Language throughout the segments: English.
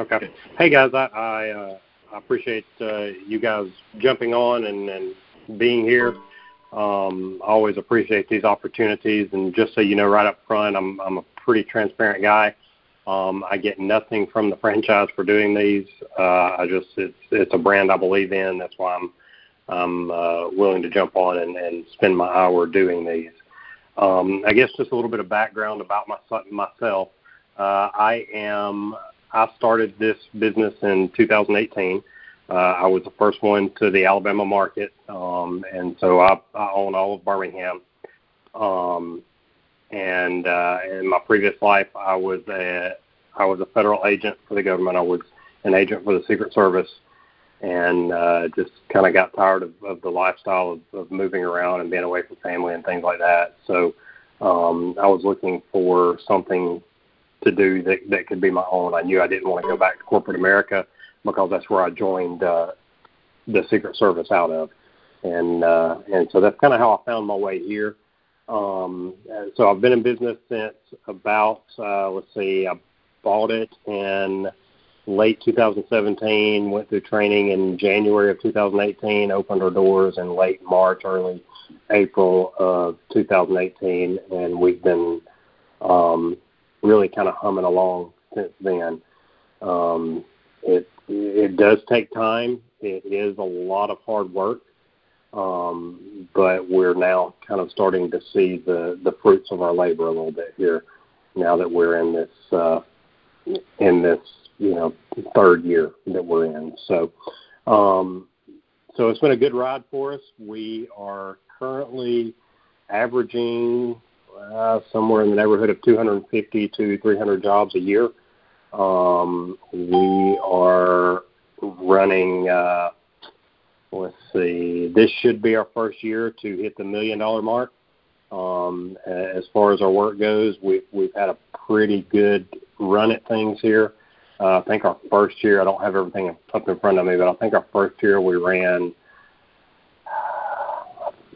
Okay. Hey guys, I I, uh, I appreciate uh, you guys jumping on and, and being here. Um, I always appreciate these opportunities, and just so you know, right up front, I'm I'm a pretty transparent guy. Um, I get nothing from the franchise for doing these. Uh, I just it's it's a brand I believe in. That's why I'm I'm uh, willing to jump on and, and spend my hour doing these. Um, I guess just a little bit of background about my, myself. Uh, I am I started this business in 2018. Uh, I was the first one to the Alabama market, um, and so I, I own all of Birmingham. Um, and uh, in my previous life, I was a I was a federal agent for the government. I was an agent for the Secret Service, and uh, just kind of got tired of, of the lifestyle of, of moving around and being away from family and things like that. So um, I was looking for something to do that that could be my own. I knew I didn't want to go back to corporate America because that's where I joined uh, the Secret Service out of, and uh, and so that's kind of how I found my way here. Um, so I've been in business since about uh, let's see, I bought it in late 2017, went through training in January of 2018, opened our doors in late March, early April of 2018, and we've been um, really kind of humming along since then. Um, it it does take time. It is a lot of hard work, um, but we're now kind of starting to see the the fruits of our labor a little bit here. Now that we're in this uh, in this you know third year that we're in, so um, so it's been a good ride for us. We are currently averaging uh, somewhere in the neighborhood of 250 to 300 jobs a year. Um, we are running. Uh, let's see. This should be our first year to hit the million dollar mark. Um, as far as our work goes, we've we've had a pretty good run at things here. Uh, I think our first year, I don't have everything up in front of me, but I think our first year we ran,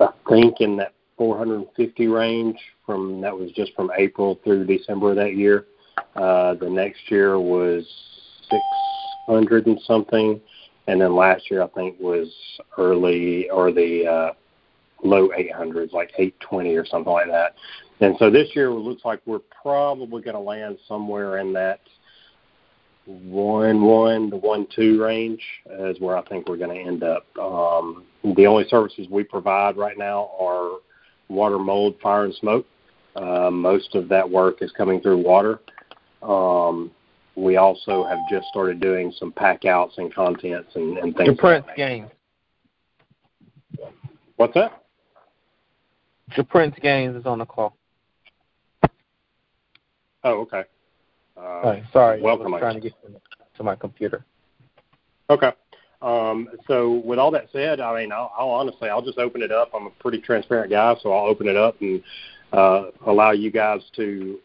I think in that 450 range from that was just from April through December of that year. Uh, the next year was 600 and something, and then last year I think was early or the uh, low 800s, like 820 or something like that. And so this year it looks like we're probably going to land somewhere in that one one to one two range is where I think we're going to end up. Um, the only services we provide right now are water, mold, fire, and smoke. Uh, most of that work is coming through water. Um, we also have just started doing some pack outs and contents and, and things. The Prince like Gaines. What's that? The Prince Gaines is on the call. Oh, okay. Uh, sorry, welcome. I was trying to get to my computer. Okay. Um, so with all that said, I mean, I'll, I'll honestly, I'll just open it up. I'm a pretty transparent guy, so I'll open it up and uh, allow you guys to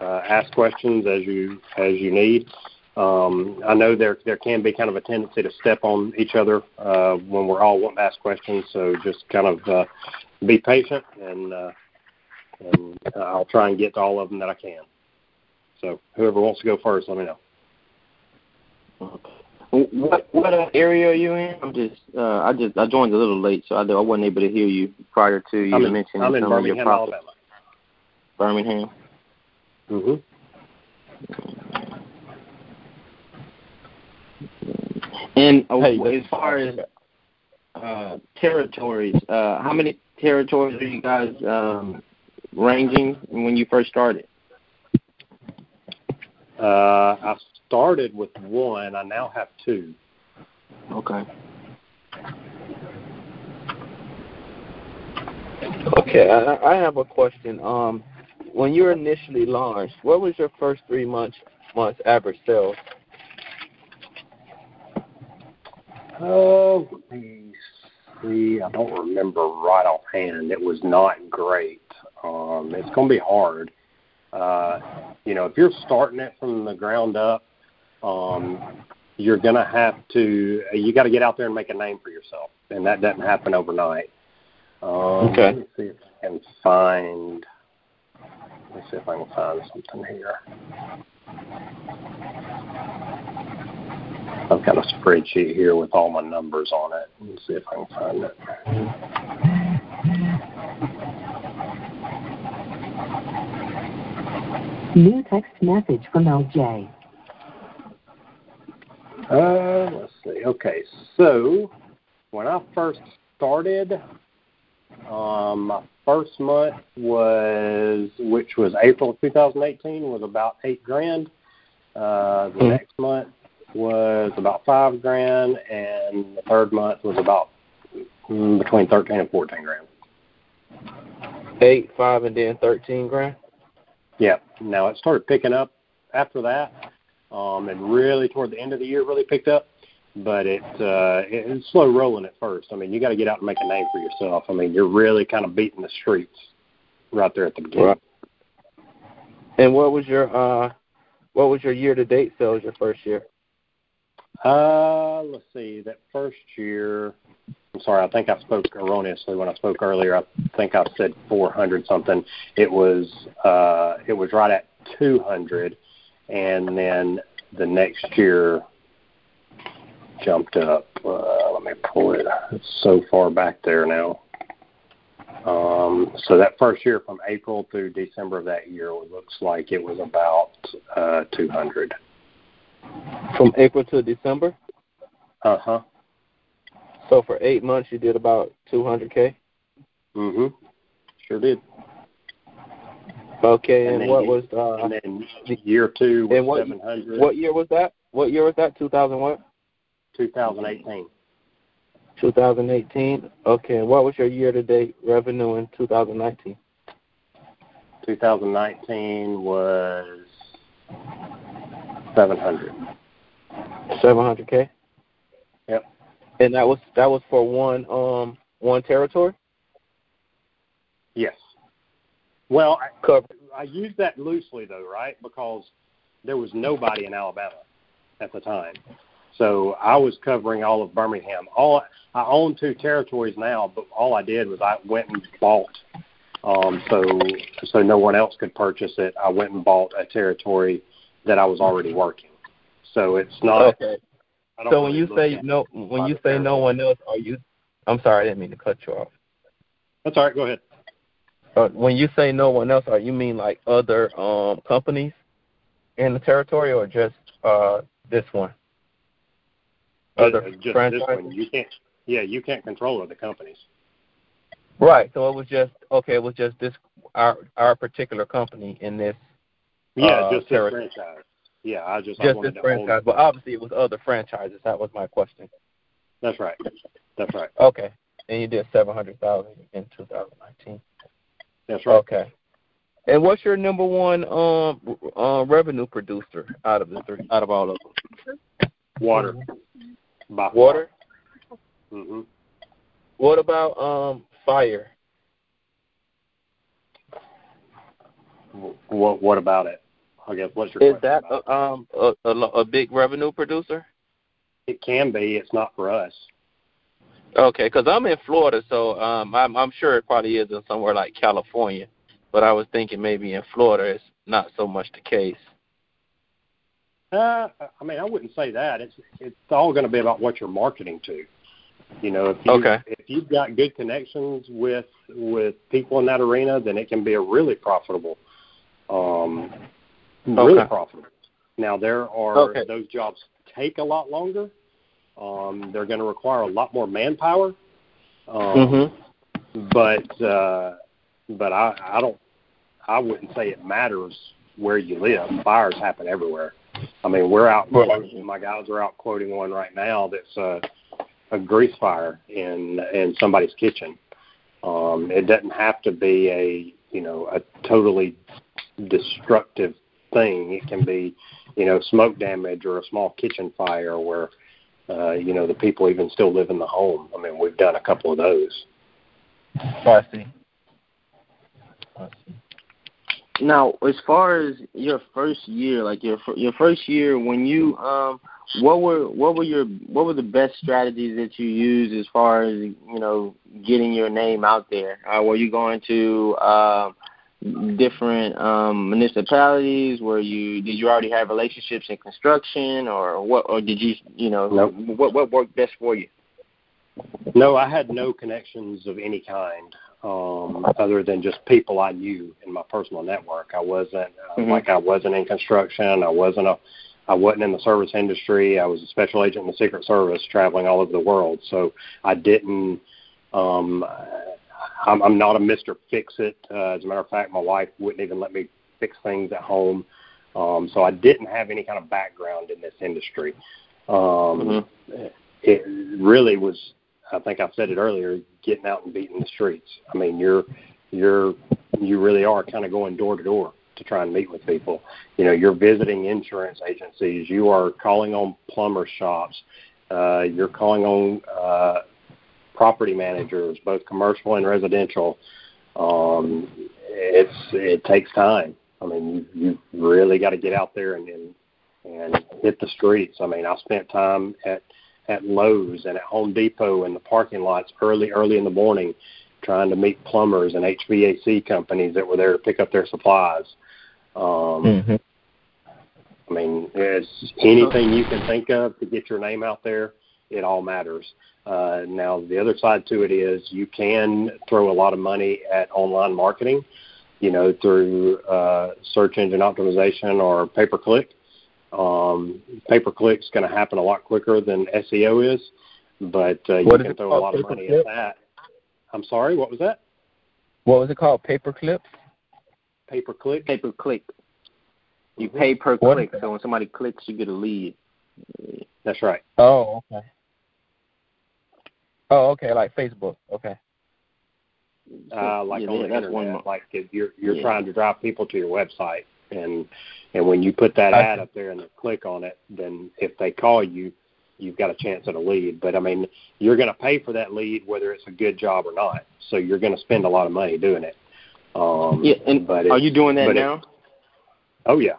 uh, ask questions as you as you need. Um, I know there there can be kind of a tendency to step on each other uh, when we're all wanting to ask questions. So just kind of uh, be patient, and uh, and uh, I'll try and get to all of them that I can. So whoever wants to go first, let me know. What what uh, area are you in? I'm just uh, I just I joined a little late, so I, I wasn't able to hear you prior to you I'm in, mentioning I'm in some Birmingham, of your. Alabama. Birmingham. Mhm. And uh, Hey, as far as uh, territories, uh, how many territories are you guys um, ranging when you first started? Uh, I started with one. I now have two. Okay. Okay, I, I have a question. Um, when you initially launched, what was your first three months months average sales? Oh, let me see. I don't remember right offhand. It was not great. Um, it's going to be hard. Uh, you know, if you're starting it from the ground up, um, you're going to have to. You got to get out there and make a name for yourself, and that doesn't happen overnight. Um, Okay. Let me see if I can find. Let me see if I can find something here. I've got a spreadsheet here with all my numbers on it. Let's see if I can find it. New text message from LJ. Uh, let's see. Okay, so when I first started, um, my first month was, which was April of 2018, was about eight grand. Uh, the next month was about five grand, and the third month was about mm, between 13 and 14 grand. Eight, five, and then thirteen grand. Yeah. Now it started picking up after that, um, and really toward the end of the year, really picked up. But it uh, it- it's slow rolling at first. I mean, you got to get out and make a name for yourself. I mean, you're really kind of beating the streets right there at the beginning. Right. And what was your uh, what was your year to date sales your first year? Uh, let's see. That first year, I'm sorry. I think I spoke erroneously when I spoke earlier. I think I said 400 something. It was uh, it was right at 200, and then the next year jumped up. Uh, let me pull it. It's so far back there now. Um, so that first year, from April through December of that year, it looks like it was about uh, 200. From April to December. Uh huh. So for eight months, you did about two hundred k. Mhm. Sure did. Okay, and, then what was uh, and then year two was and what seven hundred. what year was that? What year was that? Two thousand what? 2018. 2018. Okay, and what was your year to date revenue in 2019? 2019 was 700. 700k. Yep. And that was that was for one um one territory. Yes. Well, I, I use that loosely though, right? Because there was nobody in Alabama at the time. So I was covering all of Birmingham. All I own two territories now, but all I did was I went and bought um so so no one else could purchase it. I went and bought a territory that I was already working. So it's not Okay. I don't So when really you say no, when you say no one else, are you? I'm sorry, I didn't mean to cut you off. That's all right, go ahead. Uh, when you say no one else, are you mean like other um companies in the territory, or just uh this one? Other Uh, just this franchises? one. You can't yeah, you can't control other companies. Right. So it was just okay. It was just this our our particular company in this Yeah, Uh, just this territory. franchise. Yeah, I just just wanted this to franchise, but obviously it was other franchises. That was my question. That's right. That's right. Okay. And you did seven hundred thousand in 2019. That's right. Okay. And what's your number one um uh, revenue producer out of the three out of all of them? Water. By Water. hmm What about um fire? What What about it? I guess what's your Is that a, um a, a a big revenue producer? it? it can be. It's not for us. Okay, because I'm in Florida, so um, I'm I'm sure it probably is in somewhere like California, but I was thinking maybe in Florida it's not so much the case. Uh, I mean, I wouldn't say that. It's it's all going to be about what you're marketing to. You know, if you Okay. if you've got good connections with with people in that arena, then it can be a really profitable, um, really profitable. Now there are Okay. those jobs take a lot longer. Um, they're going to require a lot more manpower. Um, Mhm. but uh, but I I don't I wouldn't say it matters where you live. Fires happen everywhere. I mean, we're out. My guys are out quoting one right now that's a, a grease fire in in somebody's kitchen. Um, it doesn't have to be a you know a totally destructive thing. It can be you know smoke damage or a small kitchen fire where uh, you know the people even still live in the home. I mean, we've done a couple of those. I see. I see. Now, as far as your first year, like your fir- your first year, when you um, what were what were your what were the best strategies that you used as far as you know getting your name out there? Uh, were you going to uh, different um, municipalities? Were you did you already have relationships in construction, or what? Or did you you know Nope. what what worked best for you? No, I had no connections of any kind um, other than just people I knew in my personal network. I wasn't uh, Mhm. like I wasn't in construction. I wasn't a I wasn't in the service industry. I was a special agent in the Secret Service, traveling all over the world. So I didn't. Um, I'm, I'm not a Mister Fix It. Uh, as a matter of fact, my wife wouldn't even let me fix things at home. Um, so I didn't have any kind of background in this industry. Um, It really was I think I said it earlier, getting out and beating the streets. I mean, you're you're you really are kind of going door to door to try and meet with people. You know, you're visiting insurance agencies, you are calling on plumber shops, uh, you're calling on uh, property managers, both commercial and residential. Um, it's it takes time. I mean, you you really got to get out there and, and and hit the streets. I mean, I spent time at at Lowe's and at Home Depot in the parking lots early, early in the morning, trying to meet plumbers and HVAC companies that were there to pick up their supplies. Um, Mhm. I mean, it's anything you can think of to get your name out there. It all matters. Uh, now, the other side to it is you can throw a lot of money at online marketing, you know, through uh, search engine optimization or pay per click. Um, pay per click is going to happen a lot quicker than SEO is, but uh, you What is can throw a lot of money pay-per-click? at that. I'm sorry, what was that? What was it called? Paper clips? Pay per click? Pay per click. You Mhm. pay per What- click, so when somebody clicks, you get a lead. That's right. Oh, okay. Oh, okay, like Facebook. Okay. uh, like yeah, on the that's internet. one. Like if you're you're Yeah. trying to drive people to your website, and and when you put that I ad see. up there and they click on it, then if they call you, you've got a chance at a lead. But I mean, you're going to pay for that lead whether it's a good job or not. So you're going to spend a lot of money doing it. Um, Yeah, and but are it's- you doing that but it- now? oh yeah.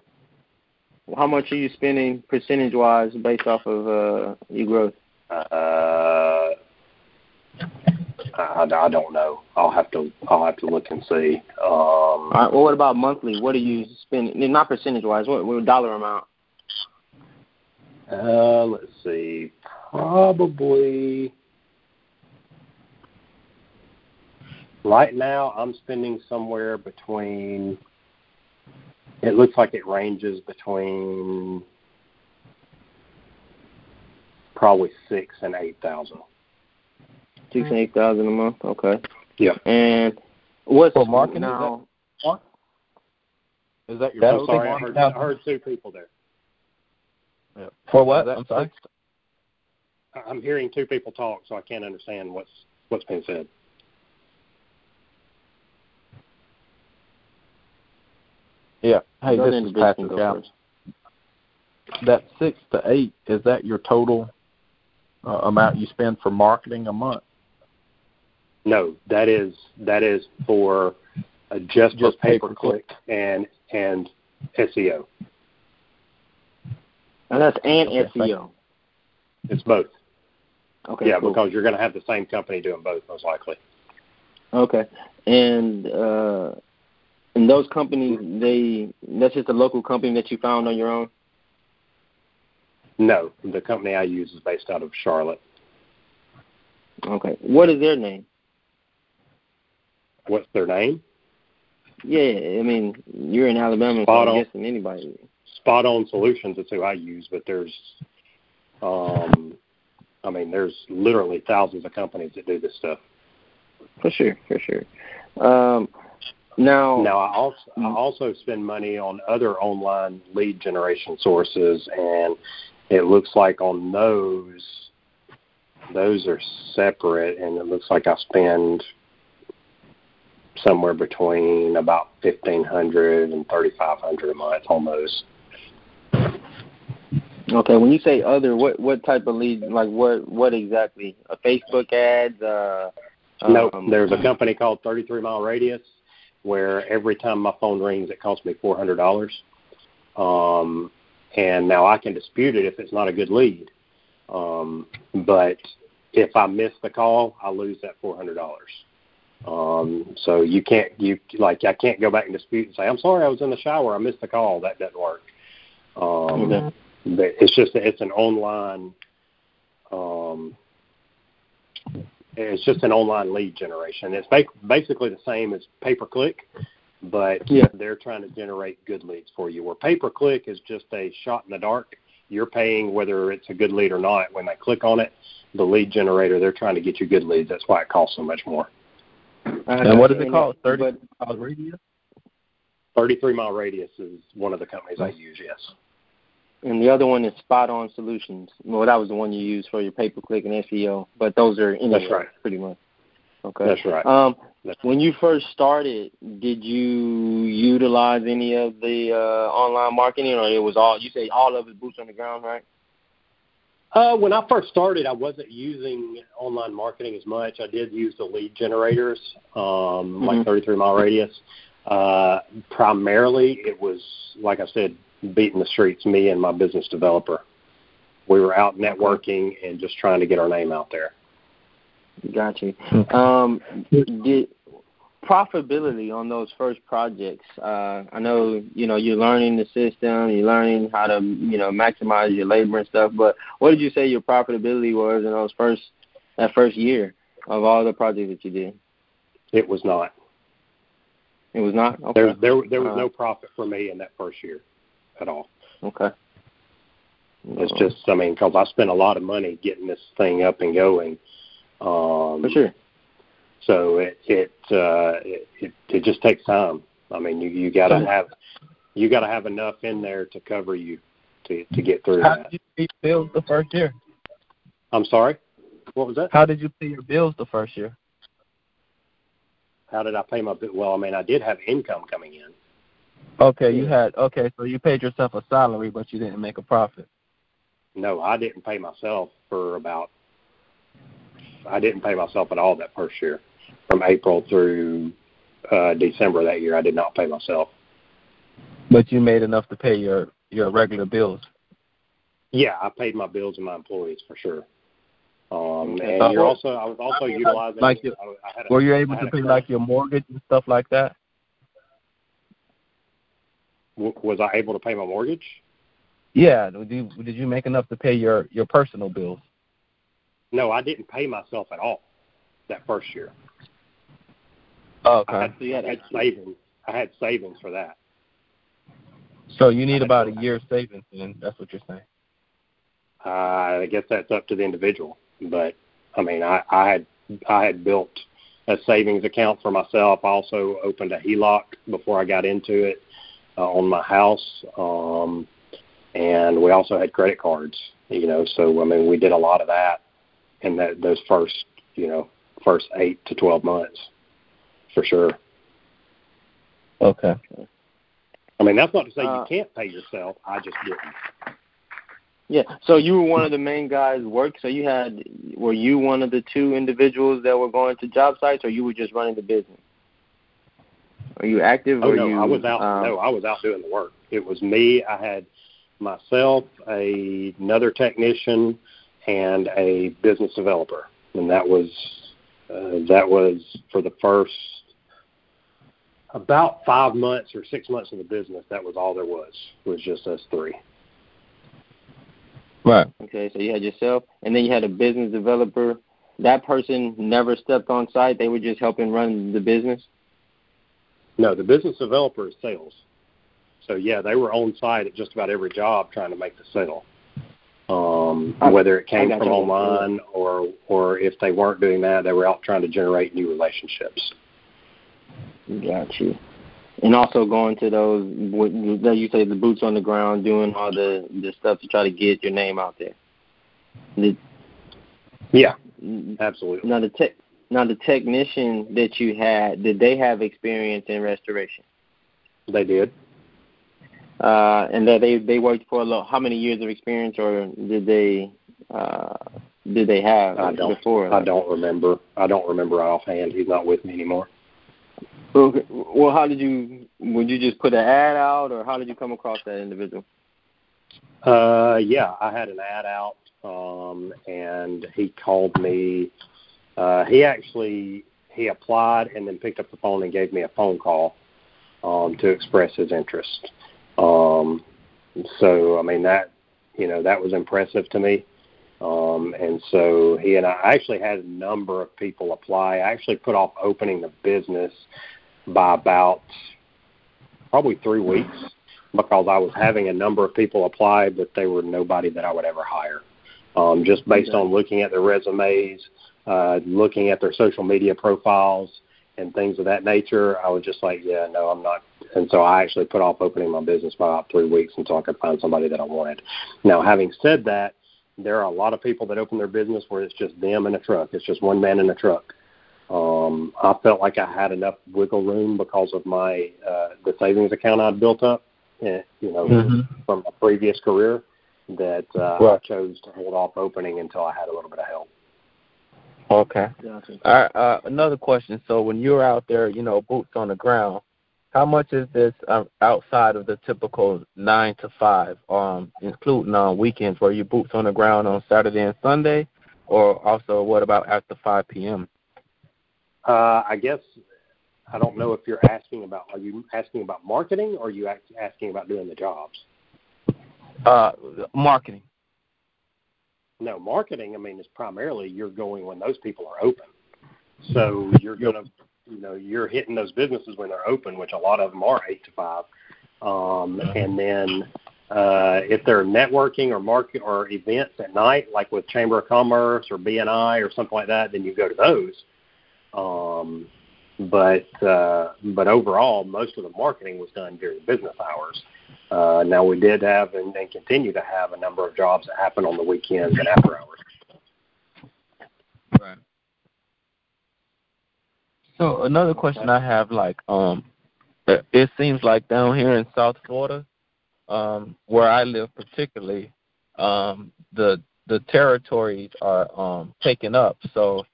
How much are you spending percentage wise based off of uh, your growth? Uh, I, I don't know. I'll have to I'll have to look and see. Um, All right. Well, what about monthly? What are you spending? Not percentage wise. What, what dollar amount? Uh, let's see. Probably right now I'm spending somewhere between it looks like it ranges between probably six and eight thousand. Six and eight thousand a month. Okay. Yeah. And what's For marketing, now? Is that your That's I'm total sorry, I marketing? heard, I heard two people there. For what? I'm sorry. six- I'm hearing two people talk, so I can't understand what's what's being said. Yeah. Hey, Go this is Vic, Patrick go That six to eight is that your total uh, amount you spend for marketing a month? No, that is that is for uh, just, Just for pay per pay-per-click. and and SEO. And that's and Okay, SEO. It's both. Okay. yeah, cool. because you're going to have the same company doing both most likely. Okay. And uh and those companies they that's just a local company that you found on your own? No, the company I use is based out of Charlotte. Okay. What is their name? What's their name? Yeah, I mean, you're in Alabama, so Spot I'm on. guessing anybody. Spot On Solutions is who I use, but there's, um, I mean, there's literally thousands of companies that do this stuff. For sure, for sure. Um now Now, I also I also spend money on other online lead generation sources, and it looks like on those, those are separate, and it looks like I spend somewhere between about fifteen hundred and thirty five hundred a month on those. Okay, when you say other, what what type of lead? Like what what exactly? A Facebook ads? Uh, no, um, there's a company called Thirty Three Mile Radius, where every time my phone rings, it costs me four hundred dollars. Um, and now I can dispute it if it's not a good lead. Um, but if I miss the call, I lose that four hundred dollars. Um, so you can't you like I can't go back and dispute and say I'm sorry I was in the shower I missed the call that doesn't work. Um, Mm-hmm. but it's just it's an online. Um, it's just an online lead generation. It's ba- basically the same as pay per click, but Yeah. they're trying to generate good leads for you. Where pay per click is just a shot in the dark. You're paying whether it's a good lead or not. When they click on it, the lead generator, they're trying to get you good leads. That's why it costs so much more. And what is it And, called? but- Thirty mile radius. 33 mile radius is one of the companies I use. Yes. And the other one is Spot On Solutions. Well, that was the one you used for your pay per click and SEO, but those are anywhere, That's right. pretty much. Okay. That's right. Um, That's when you first started, did you utilize any of the uh, online marketing, or it was all you say all of it boots on the ground, right? Uh, when I first started, I wasn't using online marketing as much. I did use the lead generators, um, like Mhm. 33 mile radius. Uh, primarily, it was like I said, beating the streets. Me and my business developer. We were out networking and just trying to get our name out there. Gotcha. Um, did profitability on those first projects? Uh, I know you know you're learning the system, you're learning how to you know maximize your labor and stuff. But what did you say your profitability was in those first that first year of all the projects that you did? It was not. It was not. Okay. There, there, there was Uh, no profit for me in that first year at all. Okay. It's just, I mean, because I spent a lot of money getting this thing up and going. Um, for sure. So it it, uh, it it just takes time. I mean, you you got to have you got to have enough in there to cover you to to get through How that. did you pay your bills the first year? I'm sorry. What was that? How did you pay your bills the first year? How did I pay my bill? Well, I mean, I did have income coming in. Okay, you had okay, so you paid yourself a salary, but you didn't make a profit. No, I didn't pay myself for about. I didn't pay myself at all that first year, from April through uh, December that year. I did not pay myself. But you made enough to pay your your regular bills. Yeah, I paid my bills and my employees for sure. Um, and Uh, you're also, I was also utilizing. like you- I, I Were you able to pay like your mortgage and stuff like that? w- Was I able to pay my mortgage? Yeah. Did you did you make enough to pay your your personal bills? No, I didn't pay myself at all that first year. Oh, I okay. had, I had savings. I had savings for that. So you need about a year's savings, and that's what you're saying. Uh, I guess that's up to the individual, but I mean, I, I had I had built a savings account for myself. I also opened a HELOC before I got into it uh, on my house, um, and we also had credit cards. You know, so I mean, we did a lot of that in that those first you know first eight to twelve months for sure. Okay. I mean, that's not to say Uh, you can't pay yourself. I just didn't. Yeah. So you were one of the main guys work. So you had were you one of the two individuals that were going to job sites, or you were just running the business? Are you active? Oh no, you, I was out. um, no, I was out doing the work. It was me. I had myself, a, another technician, and a business developer, and that was uh, that was for the first about five months or six months of the business. That was all there was. Was just us three. Right. Okay, so you had yourself, and then you had a business developer. That person never stepped on site; they were just helping run the business. No, the business developer is sales. So yeah, they were on site at just about every job trying to make the sale. Um, I- whether it came from you. online or or if they weren't doing that, they were out trying to generate new relationships. Got you. And also going to those, what you say, the boots on the ground, doing all the the stuff to try to get your name out there. The, Yeah, absolutely. now the tech, now the technician that you had, did they have experience in restoration? They did. Uh, and that they they worked for a lot. How many years of experience, or did they uh, did they have I don't. before? I don't remember. I don't remember offhand. He's not with me anymore. Okay. Well, how did you? Would you just put an ad out, or how did you come across that individual? Uh, yeah, I had an ad out, um, and he called me. Uh, he actually he applied and then picked up the phone and gave me a phone call um, to express his interest. Um, so I mean that you know that was impressive to me. Um, and so he and I actually had a number of people apply. I actually put off opening the business by about probably three weeks because I was having a number of people apply, but they were nobody that I would ever hire. Um, just based on looking at their resumes, uh, looking at their social media profiles, and things of that nature, I was just like, yeah, no, I'm not. And so I actually put off opening my business by about three weeks until I could find somebody that I wanted. Now, having said that, there are a lot of people that open their business where it's just them in a truck. It's just one man in a truck. Um, I felt like I had enough wiggle room because of my uh, the savings account I'd built up, eh, you know, mm-hmm. from a previous career. That uh, right. I chose to hold off opening until I had a little bit of help. Okay. Gotcha. All right. Uh, another question. So when you're out there, you know, boots on the ground, how much is this um, outside of the typical nine to five, um, including on weekends where you boots on the ground on Saturday and Sunday, or also what about after five p.m.? Uh, I guess I don't know if you're asking about. Are you asking about marketing, or are you asking about doing the jobs? Uh, marketing. No, marketing. I mean, is primarily you're going when those people are open. So you're gonna you know you're hitting those businesses when they're open, which a lot of them are eight to five. Um, and then uh, if they're networking or market or events at night, like with Chamber of Commerce or BNI or something like that, then you go to those. Um, but uh, but overall, most of the marketing was done during business hours. Uh, now we did have and, and continue to have a number of jobs that happen on the weekends and after hours. Right. So another question I have, like, um, it seems like down here in South Florida, um, where I live particularly, um, the the territories are um taken up. So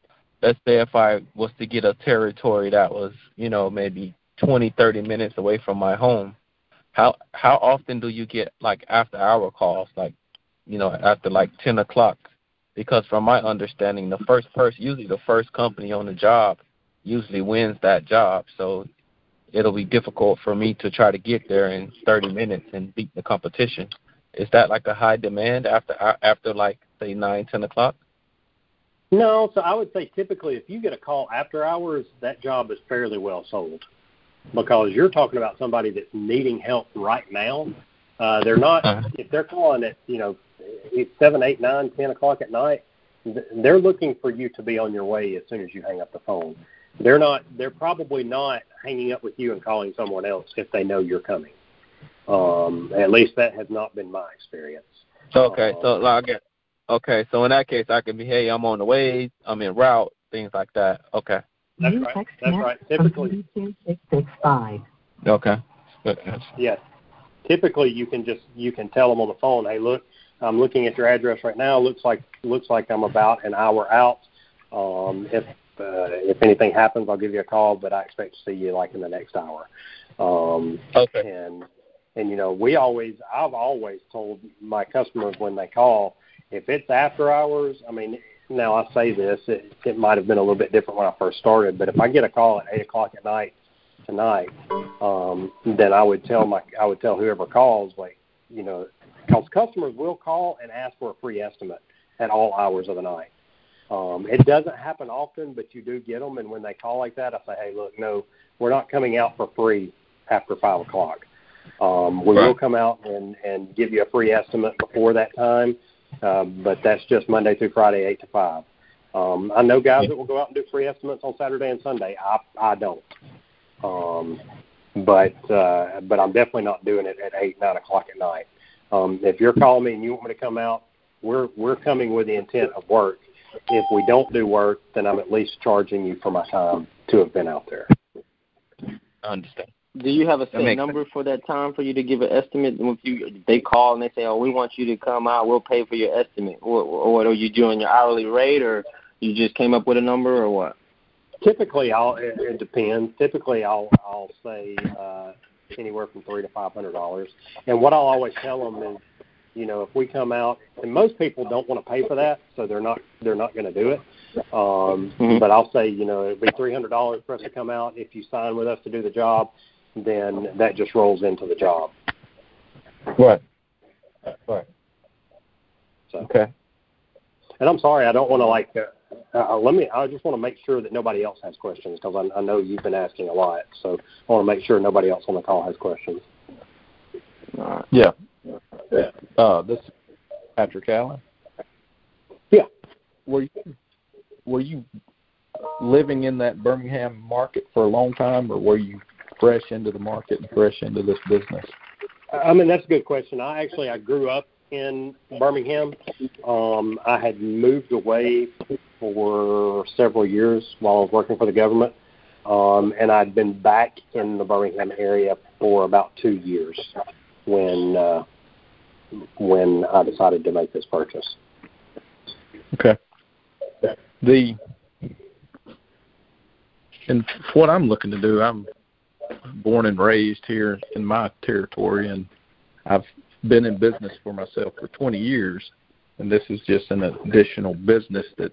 let's say if I was to get a territory that was, you know, maybe twenty, thirty minutes away from my home, how how often do you get like after hour calls, like, you know, after like ten o'clock? Because from my understanding, the first person, usually the first company on the job usually wins that job. So it'll be difficult for me to try to get there in 30 minutes and beat the competition. Is that like a high demand after after like say nine, ten o'clock? No, so I would say typically if you get a call after hours, that job is fairly well sold because you're talking about somebody that's needing help right now. Uh, they're not uh-huh. if they're calling at you know seven, eight, nine, ten o'clock at night. They're looking for you to be on your way as soon as you hang up the phone they're not they're probably not hanging up with you and calling someone else if they know you're coming. Um, at least that has not been my experience. Okay, um, so I get okay. So in that case, I can be, hey, I'm on the way, I'm en route, things like that. Okay. That's right. That's right. Typically. Okay. Yes. Typically, you can just you can tell them on the phone, hey, look, I'm looking at your address right now. Looks like looks like I'm about an hour out. Um, if uh, if anything happens, I'll give you a call, but I expect to see you like in the next hour. Um, okay. And and you know, we always, I've always told my customers when they call, if it's after hours, I mean, now I say this, it, it might have been a little bit different when I first started, but if I get a call at eight o'clock at night tonight, um, then I would tell my, I would tell whoever calls, like, you know, because customers will call and ask for a free estimate at all hours of the night. Um, it doesn't happen often, but you do get them. And when they call like that, I say, hey, look, no, we're not coming out for free after five o'clock. Um, we right. will come out and, and give you a free estimate before that time, uh, but that's just Monday through Friday, eight to five. Um, I know guys that will go out and do free estimates on Saturday and Sunday. I I don't. Um, but uh, but I'm definitely not doing it at eight nine o'clock at night. Um, if you're calling me and you want me to come out, we're we're coming with the intent of work if we don't do work, then I'm at least charging you for my time to have been out there. I understand. Do you have a set number sense. for that time for you to give an estimate? If you they call and they say, "Oh, we want you to come out, we'll pay for your estimate," or, or are you doing your hourly rate, or you just came up with a number, or what? Typically, I'll it, it depends. Typically, I'll I'll say uh, anywhere from three to five hundred dollars. And what I'll always tell them is you know, if we come out, and most people don't want to pay for that, so they're not they're not going to do it. Um, mm-hmm. But I'll say, you know, it'd be three hundred dollars for us to come out. If you sign with us to do the job, then that just rolls into the job. Right. Right. So. Okay. And I'm sorry, I don't want to like. Uh, uh, let me. I just want to make sure that nobody else has questions because I, I know you've been asking a lot. So I want to make sure nobody else on the call has questions. Yeah. Uh, this Patrick Allen. Yeah. Were you were you living in that Birmingham market for a long time, or were you fresh into the market and fresh into this business? I mean, that's a good question. I actually I grew up in Birmingham. Um, I had moved away for several years while I was working for the government, um, and I'd been back in the Birmingham area for about two years when uh, when I decided to make this purchase. Okay. The and what I'm looking to do, I'm born and raised here in my territory, and I've been in business for myself for 20 years, and this is just an additional business that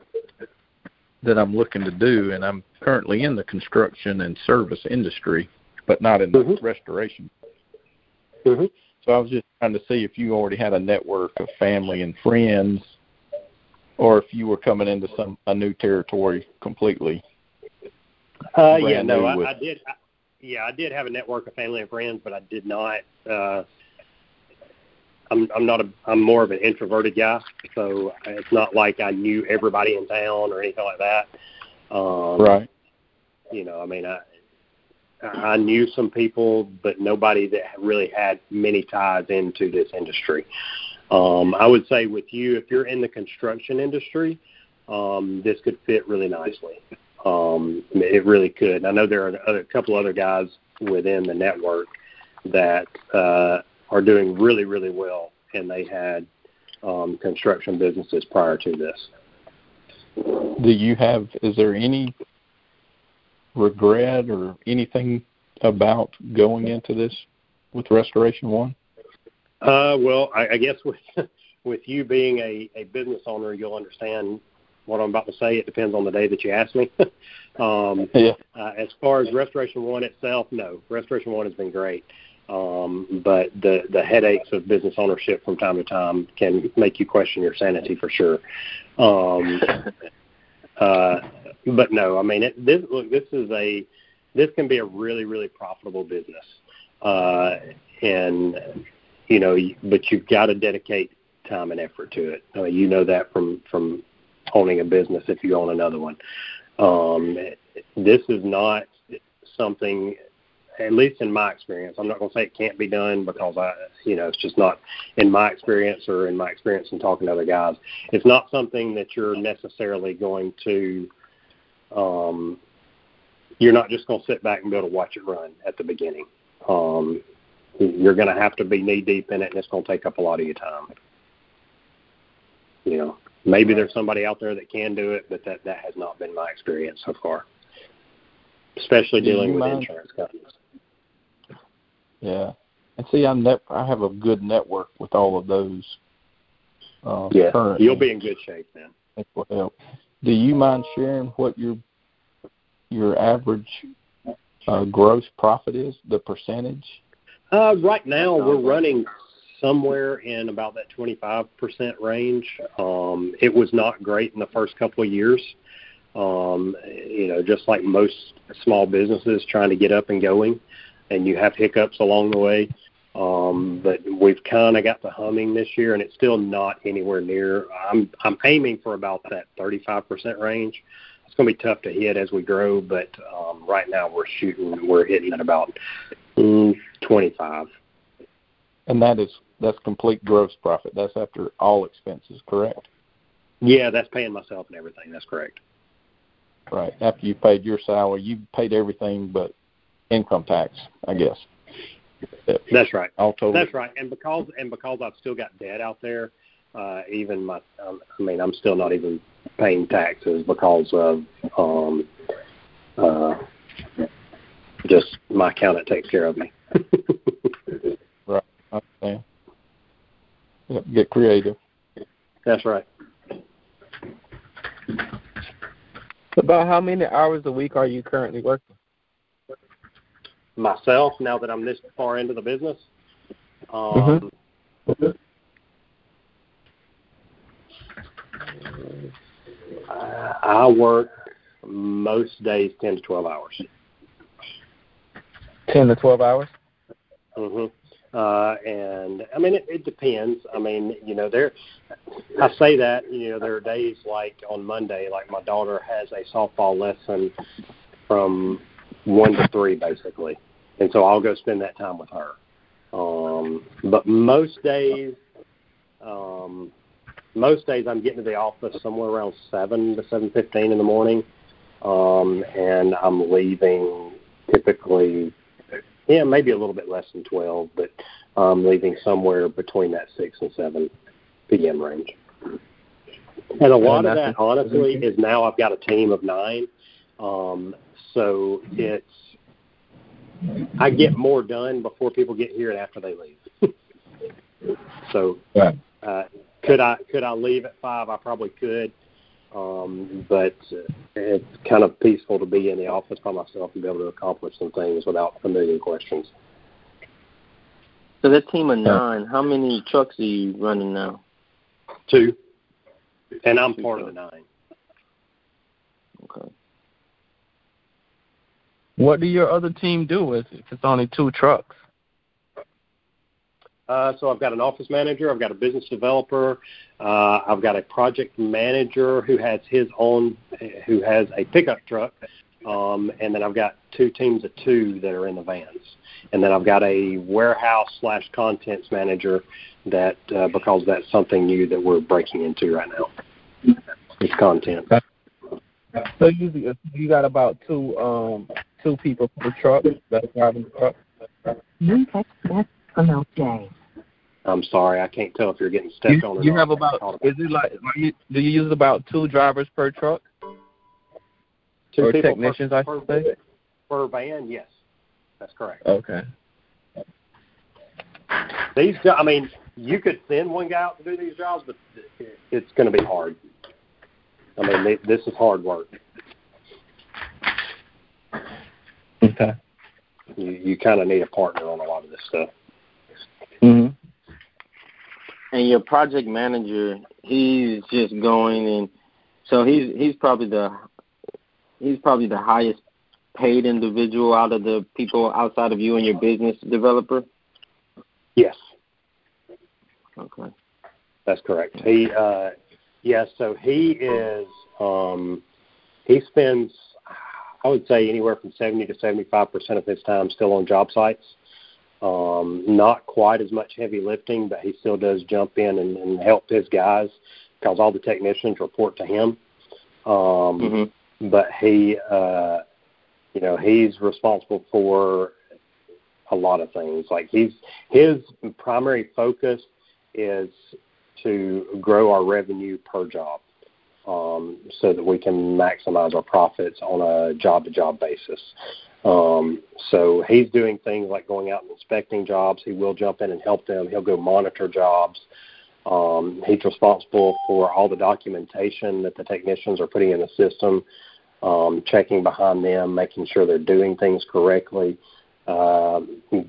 that I'm looking to do. And I'm currently in the construction and service industry, but not in mm-hmm. the restoration. Mm-hmm. So I was just trying to see if you already had a network of family and friends, or if you were coming into some a new territory completely. Uh, yeah, no, I, I did. I, yeah, I did have a network of family and friends, but I did not. Uh, I'm I'm not a I'm more of an introverted guy, so it's not like I knew everybody in town or anything like that. Um, right. You know, I mean, I I knew some people, but nobody that really had many ties into this industry. Um, I would say with you, if you're in the construction industry, um, this could fit really nicely. Um, it really could. I know there are a couple other guys within the network that uh, are doing really, really well, and they had um, construction businesses prior to this. Do you have? Is there any regret or anything about going into this with Restoration One? Uh, well, I, I guess with with you being a, a business owner, you'll understand what I'm about to say. It depends on the day that you ask me. um, yeah. Uh, as far as Restoration One itself, no. Restoration One has been great, um, but the the headaches of business ownership from time to time can make you question your sanity for sure. Um, uh, but no, I mean, it, this look, this is a this can be a really really profitable business, uh, and you know, but you've got to dedicate time and effort to it. I mean, you know that from from owning a business if you own another one. Um, this is not something at least in my experience, I'm not going to say it can't be done because I, you know, it's just not in my experience or in my experience in talking to other guys. It's not something that you're necessarily going to, um, you're not just going to sit back and be able to watch it run at the beginning. Um, you're going to have to be knee deep in it, and it's going to take up a lot of your time. You know, maybe there's somebody out there that can do it, but that that has not been my experience so far, especially dealing with mind? insurance companies. Yeah, and see, I'm net, I have a good network with all of those. Uh, yeah, currently. you'll be in good shape then. Will help. Do you mind sharing what your your average uh, gross profit is, the percentage? Uh, right now, we're running somewhere in about that 25% range. Um, it was not great in the first couple of years. Um, you know, just like most small businesses trying to get up and going and you have hiccups along the way. Um, but we've kind of got the humming this year, and it's still not anywhere near. I'm I'm aiming for about that 35% range. It's going to be tough to hit as we grow, but um, right now we're shooting, we're hitting at about mm, 25. And that is that's complete gross profit. That's after all expenses, correct? Yeah, that's paying myself and everything. That's correct. Right. After you paid your salary, you paid everything but income tax, I guess. That's right. All total. That's right. And because and because I've still got debt out there, uh, even my um, I mean I'm still not even paying taxes because of um, uh, just my accountant takes care of me. right. Okay. Get creative. That's right. About how many hours a week are you currently working? Myself, now that I'm this far into the business, um, Mm-hmm. I, I work most days ten to twelve hours. Ten to twelve hours. hmm Uh, and I mean, it, it depends. I mean, you know, there. I say that you know there are days like on Monday, like my daughter has a softball lesson from one to three basically, and so I'll go spend that time with her. Um, but most days, um, most days I'm getting to the office somewhere around seven to seven fifteen in the morning, um, and I'm leaving typically yeah, maybe a little bit less than 12, but um, leaving somewhere between that 6 and 7 p.m. range. And a lot of that, honestly, is now I've got a team of nine. Um, so it's, I get more done before people get here and after they leave. so, uh, could I could I leave at five? I probably could, um, but it's kind of peaceful to be in the office by myself and be able to accomplish some things without a million questions. So that team of nine, how many trucks are you running now? Two, and I'm part of the nine. Okay. What do your other team do if if it's only two trucks? Uh, so I've got an office manager, I've got a business developer, uh, I've got a project manager who has his own, who has a pickup truck, um, and then I've got two teams of two that are in the vans, and then I've got a warehouse slash contents manager that uh, because that's something new that we're breaking into right now. It's content. So you you got about two um two people per truck that's driving the truck. New text message from LJ. I'm sorry, I can't tell if you're getting stepped You, on or you not. have about is it like do you use about two drivers per truck two or technicians per, I per, should say? per van. Yes, that's correct. Okay. These, I mean, you could send one guy out to do these jobs, but it's going to be hard. I mean, they, this is hard work. Okay. You you kind of need a partner on a lot of this stuff. Mhm. And your project manager, he's just going and so he's he's probably the he's probably the highest paid individual out of the people outside of you and your business developer. Yes, Okay. that's correct. He, uh, yes, so he is. Um, he spends, I would say, anywhere from seventy to seventy-five percent of his time still on job sites. Um, not quite as much heavy lifting, but he still does jump in and, and help his guys because all the technicians report to him. Um, hmm But he, uh, you know, he's responsible for a lot of things. Like he's his primary focus is to grow our revenue per job, um, so that we can maximize our profits on a job to job basis. Um, so he's doing things like going out and inspecting jobs. He will jump in and help them. He'll go monitor jobs. Um, he's responsible for all the documentation that the technicians are putting in the system, um, checking behind them, making sure they're doing things correctly, uh,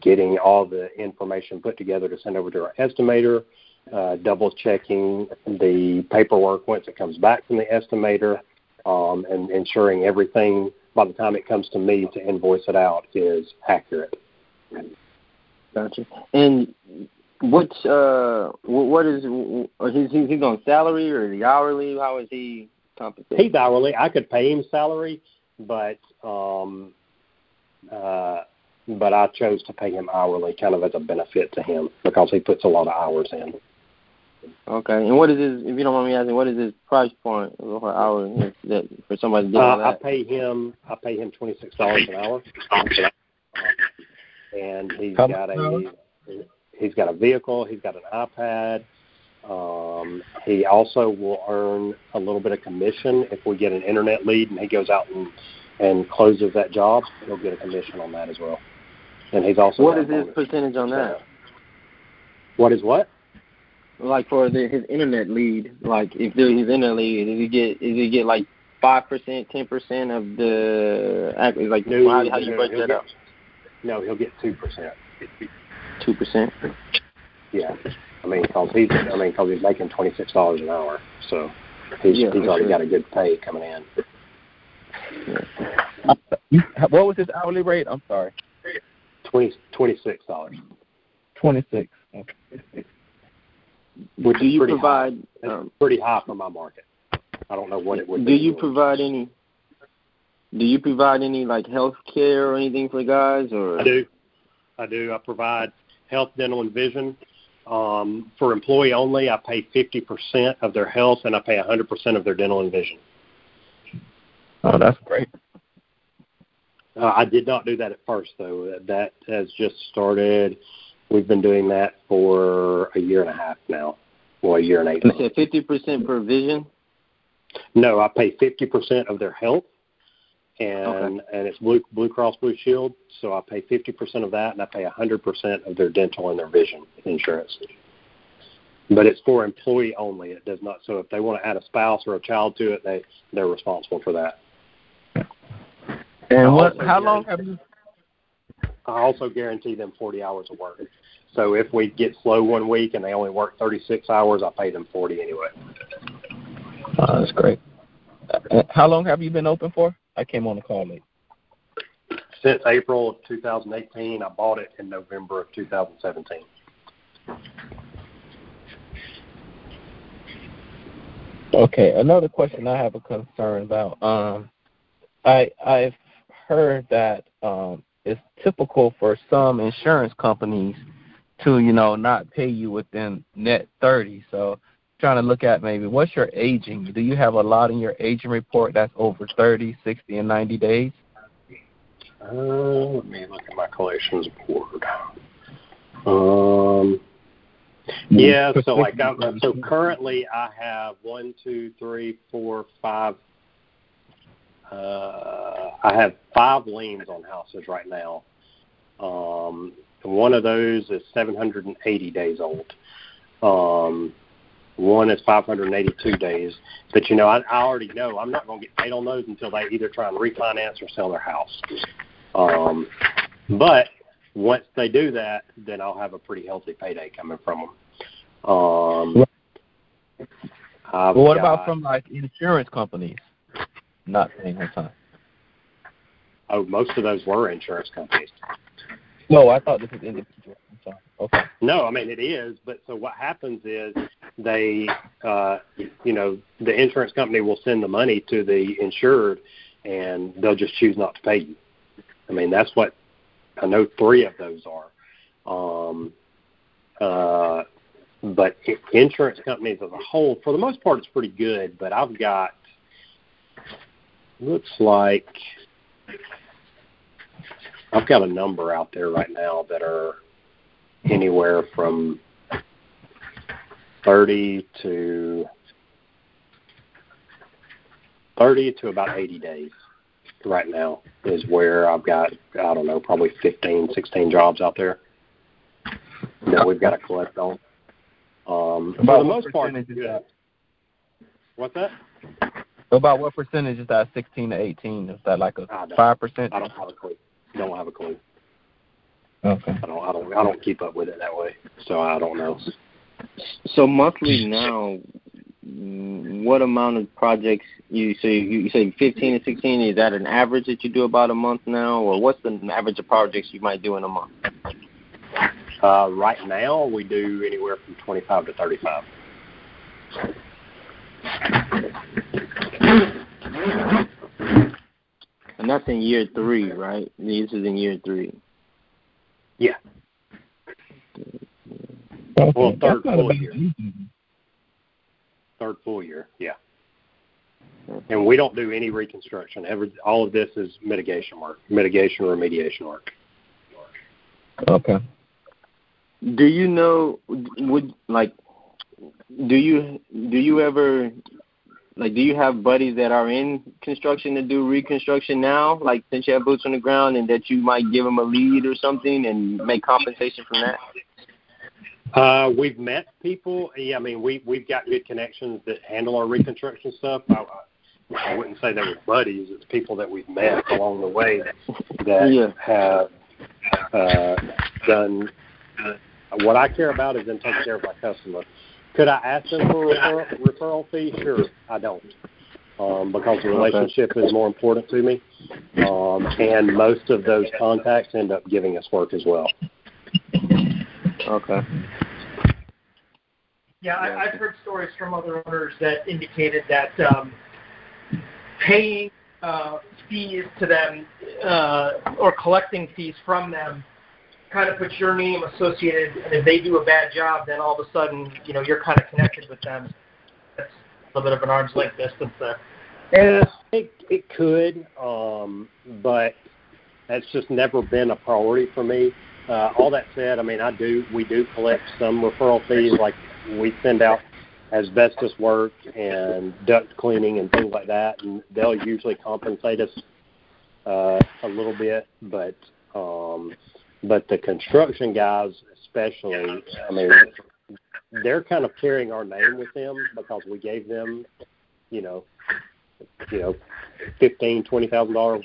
getting all the information put together to send over to our estimator, uh, double checking the paperwork once it comes back from the estimator, um, and ensuring everything by the time it comes to me to invoice it out is accurate. Gotcha. And what's uh wh- what is he's he's he's on salary or is he hourly? How is he compensated? He's hourly. I could pay him salary, but um, uh, but I chose to pay him hourly, kind of as a benefit to him because he puts a lot of hours in. Okay. And what is his? If you don't mind me asking, what is his price point per hour is that for somebody to do all Uh, I pay him. I pay him twenty six dollars an hour, and he's How got much a he's got a vehicle. He's got an iPad. Um, he also will earn a little bit of commission if we get an internet lead and he goes out and and closes that job. He'll get a commission on that as well. And he's also What got is a his bonus. percentage on that? What is what? Like for the, his internet lead, like if there his internet lead, does he get is he get like five percent, ten percent of the act? Like No, how, how do you no, break he'll that get- up? No, he'll get two percent. Two percent. Yeah, I mean, cause he's, I mean, cause he's making twenty six dollars an hour, so he's Yeah, he's already sure. got a good pay coming in. You, what was his hourly rate? I'm sorry. Twenty twenty six dollars, Twenty six. Okay. Which Do is you pretty provide? high. Um, pretty high for my market. I don't know what it would. do be you for- provide any? Do you provide any like health care or anything for guys or? I do. I do. I provide health, dental, and vision. Um, for employee only, I pay 50% of their health and I pay a 100% of their dental and vision. Oh, that's great. Uh, I did not do that at first, though. That has just started. We've been doing that for a year and a half now. Well, a year and eight You months. said fifty percent per vision. No, I pay 50% of their health, and and it's Blue Blue Cross Blue Shield, so I pay 50% of that, and I pay 100% of their dental and their vision insurance. But it's for employee only. It does not. So if they want to add a spouse or a child to it, they they're responsible for that. And what? How long have you? I also guarantee them 40 hours of work. So if we get slow one week and they only work 36 hours, I pay them 40 anyway. Oh, that's great. Uh, How long have you been open for? I came on the call late. Since April of 2018, I bought it in November of 2017. Okay, another question I have a concern about. Um, I I've heard that um, it's typical for some insurance companies to you know not pay you within net thirty. So trying to look at maybe what's your aging? Do you have a lot in your aging report that's over 30, 60, and 90 days? Uh, let me look at my collections board. Um, yeah, so like I'm, so currently I have one, two, three, four, five. Uh, I have five liens on houses right now. Um, and one of those is 780 days old. Um, one is 582 days. But you know, I, I already know I'm not going to get paid on those until they either try and refinance or sell their house. Um, but once they do that, then I'll have a pretty healthy payday coming from them. Um, I've But what got- about from like insurance companies not paying on time? Oh, most of those were insurance companies. No, I thought this was individual. Okay. No, I mean it is, but so what happens is they, uh, you know, the insurance company will send the money to the insured, and they'll just choose not to pay you. I mean that's what I know. Three of those are, um, uh, but insurance companies as a whole, for the most part, it's pretty good. But I've got looks like I've got a number out there right now that are anywhere from 30 to 30 to about 80 days right now is where I've got I don't know probably 15 16 jobs out there that we've got to collect on um for the most part is good. that? what's that About what percentage is that? Sixteen to eighteen? Is that like a five percent? I don't have a clue don't have a clue Okay. I don't I don't I don't keep up with it that way so I don't know So monthly now, what amount of projects you say you, you say fifteen to sixteen? Is that an average that you do about a month now, or what's the average of projects you might do in a month? uh right now we do anywhere from 25 to 35 And that's in year three, right? This is in year three. yeah Okay. Well, third full year. reason. third full year. Yeah. And we don't do any reconstruction. Every all of this is mitigation work, mitigation or remediation work. Okay. Do you know? Would like? Do you do you ever like? Do you have buddies that are in construction to do reconstruction now? Like since you have boots on the ground, and that you might give them a lead or something and make compensation from that. Uh, we've met people. Yeah, I mean, we we've got good connections that handle our reconstruction stuff. I, I wouldn't say they were buddies. It's people that we've met along the way that Yeah. have uh, done. What I care about is them taking care of my customer. Could I ask them for a referral, referral fee? Sure, I don't, um, because the relationship is more important to me. Um, and most of those contacts end up giving us work as well. Okay. Yeah, I, I've heard stories from other owners that indicated that um, paying uh, fees to them uh, or collecting fees from them kind of puts your name associated, and if they do a bad job, then all of a sudden, you know, you're kind of connected with them. That's a little bit of an arm's length distance there. Yeah, it it could, um, but that's just never been a priority for me. Uh, all that said, I mean, I do we do collect some referral fees, like we send out asbestos work and duct cleaning and things like that, and they'll usually compensate us uh, a little bit, but um, but the construction guys especially, I mean, they're kind of carrying our name with them because we gave them, you know, you know, fifteen, twenty thousand dollar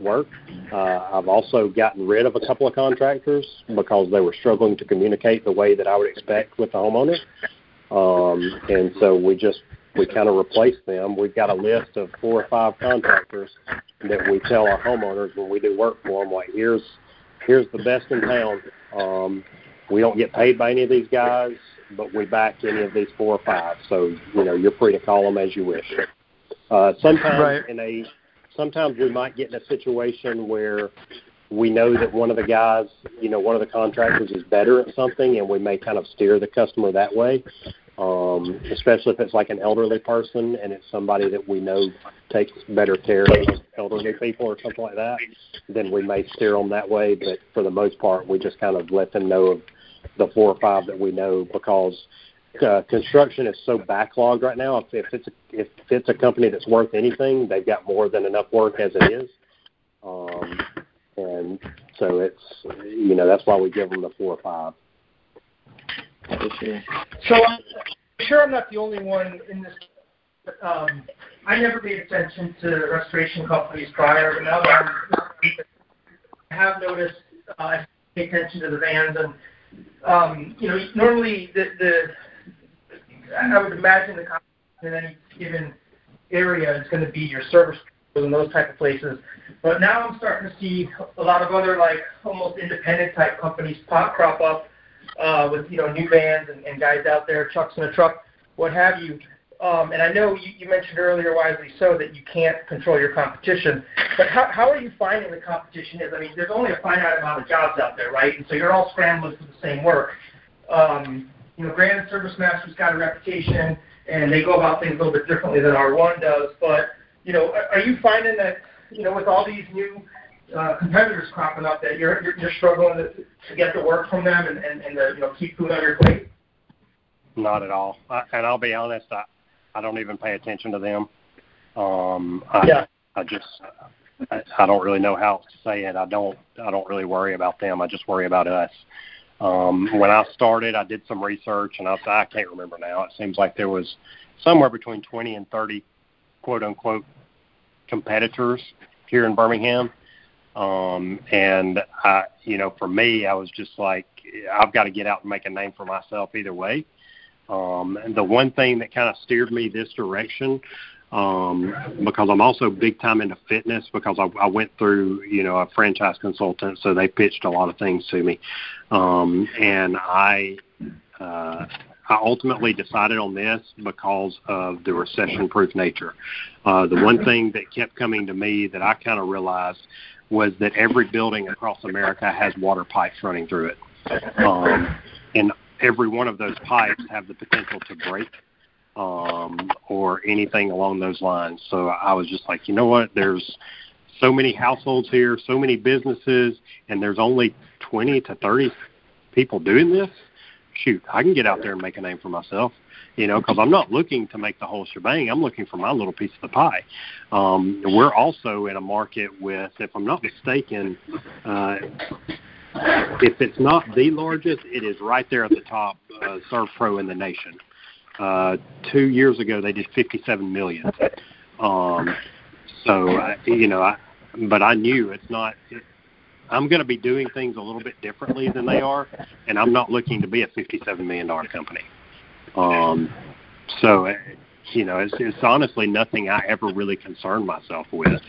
work. Uh, I've also gotten rid of a couple of contractors because they were struggling to communicate the way that I would expect with the homeowner. Um, and so we just we kind of replaced them. We've got a list of four or five contractors that we tell our homeowners when we do work for them, like here's here's the best in town. Um, we don't get paid by any of these guys, but we back any of these four or five. So you know you're free to call them as you wish. Uh, sometimes Right. in a sometimes we might get in a situation where we know that one of the guys, you know, one of the contractors is better at something, and we may kind of steer the customer that way. Um, especially if it's like an elderly person and it's somebody that we know takes better care of elderly people or something like that, then we may steer them that way. But for the most part, we just kind of let them know of the four or five that we know because uh, construction is so backlogged right now. If, if it's a, if it's a company that's worth anything, they've got more than enough work as it is. Um, and so it's you know that's why we give them the four or five. So I'm sure I'm not the only one in this. Um, I never paid attention to restoration companies prior, but now that I'm, I have noticed uh, I pay attention to the vans, and um, you know, normally the, the I would imagine the in any given area is going to be your service and those type of places. But now I'm starting to see a lot of other like almost independent type companies pop crop up uh, with you know new vans and, and guys out there, trucks in a truck, what have you. Um, and I know you, you mentioned earlier, wisely so, that you can't control your competition. But how, how are you finding the competition is? I mean, there's only a finite amount of jobs out there, right? And so you're all scrambling for the same work. Um, you know, Grand Service Master's got a reputation, and they go about things a little bit differently than R1 does. But you know, are, are you finding that you know with all these new uh, competitors cropping up that you're you're, you're struggling to, to get the work from them and, and, and to, you know keep food on your plate? Not at all. I, and I'll be honest, I I don't even pay attention to them. Um, I, Yeah. I just I, I don't really know how to say it. I don't I don't really worry about them. I just worry about us. Um, when I started, I did some research, and I I can't remember now. It seems like there was somewhere between 20 and 30 quote unquote competitors here in Birmingham. Um, and I, you know, for me, I was just like, I've got to get out and make a name for myself either way. Um, and the one thing that kind of steered me this direction, um, because I'm also big time into fitness because I, I went through, you know, a franchise consultant, so they pitched a lot of things to me. Um, and I, uh, I ultimately decided on this because of the recession proof nature. Uh, the one thing that kept coming to me that I kind of realized was that every building across America has water pipes running through it. Um, and every one of those pipes have the potential to break um, or anything along those lines. So I was just like, you know what? There's so many households here, so many businesses, and there's only 20 to 30 people doing this. Shoot, I can get out there and make a name for myself. You know, because I'm not looking to make the whole shebang. I'm looking for my little piece of the pie. Um, we're also in a market with, if I'm not mistaken, uh, if it's not the largest, it is right there at the top. Uh, ServPro in the nation. Uh, two years ago, they did 57 million. Um, so I, you know, I, but I knew it's not. It, I'm going to be doing things a little bit differently than they are, and I'm not looking to be a 57 million dollar company. Um, so, you know, it's, it's honestly nothing I ever really concern myself with.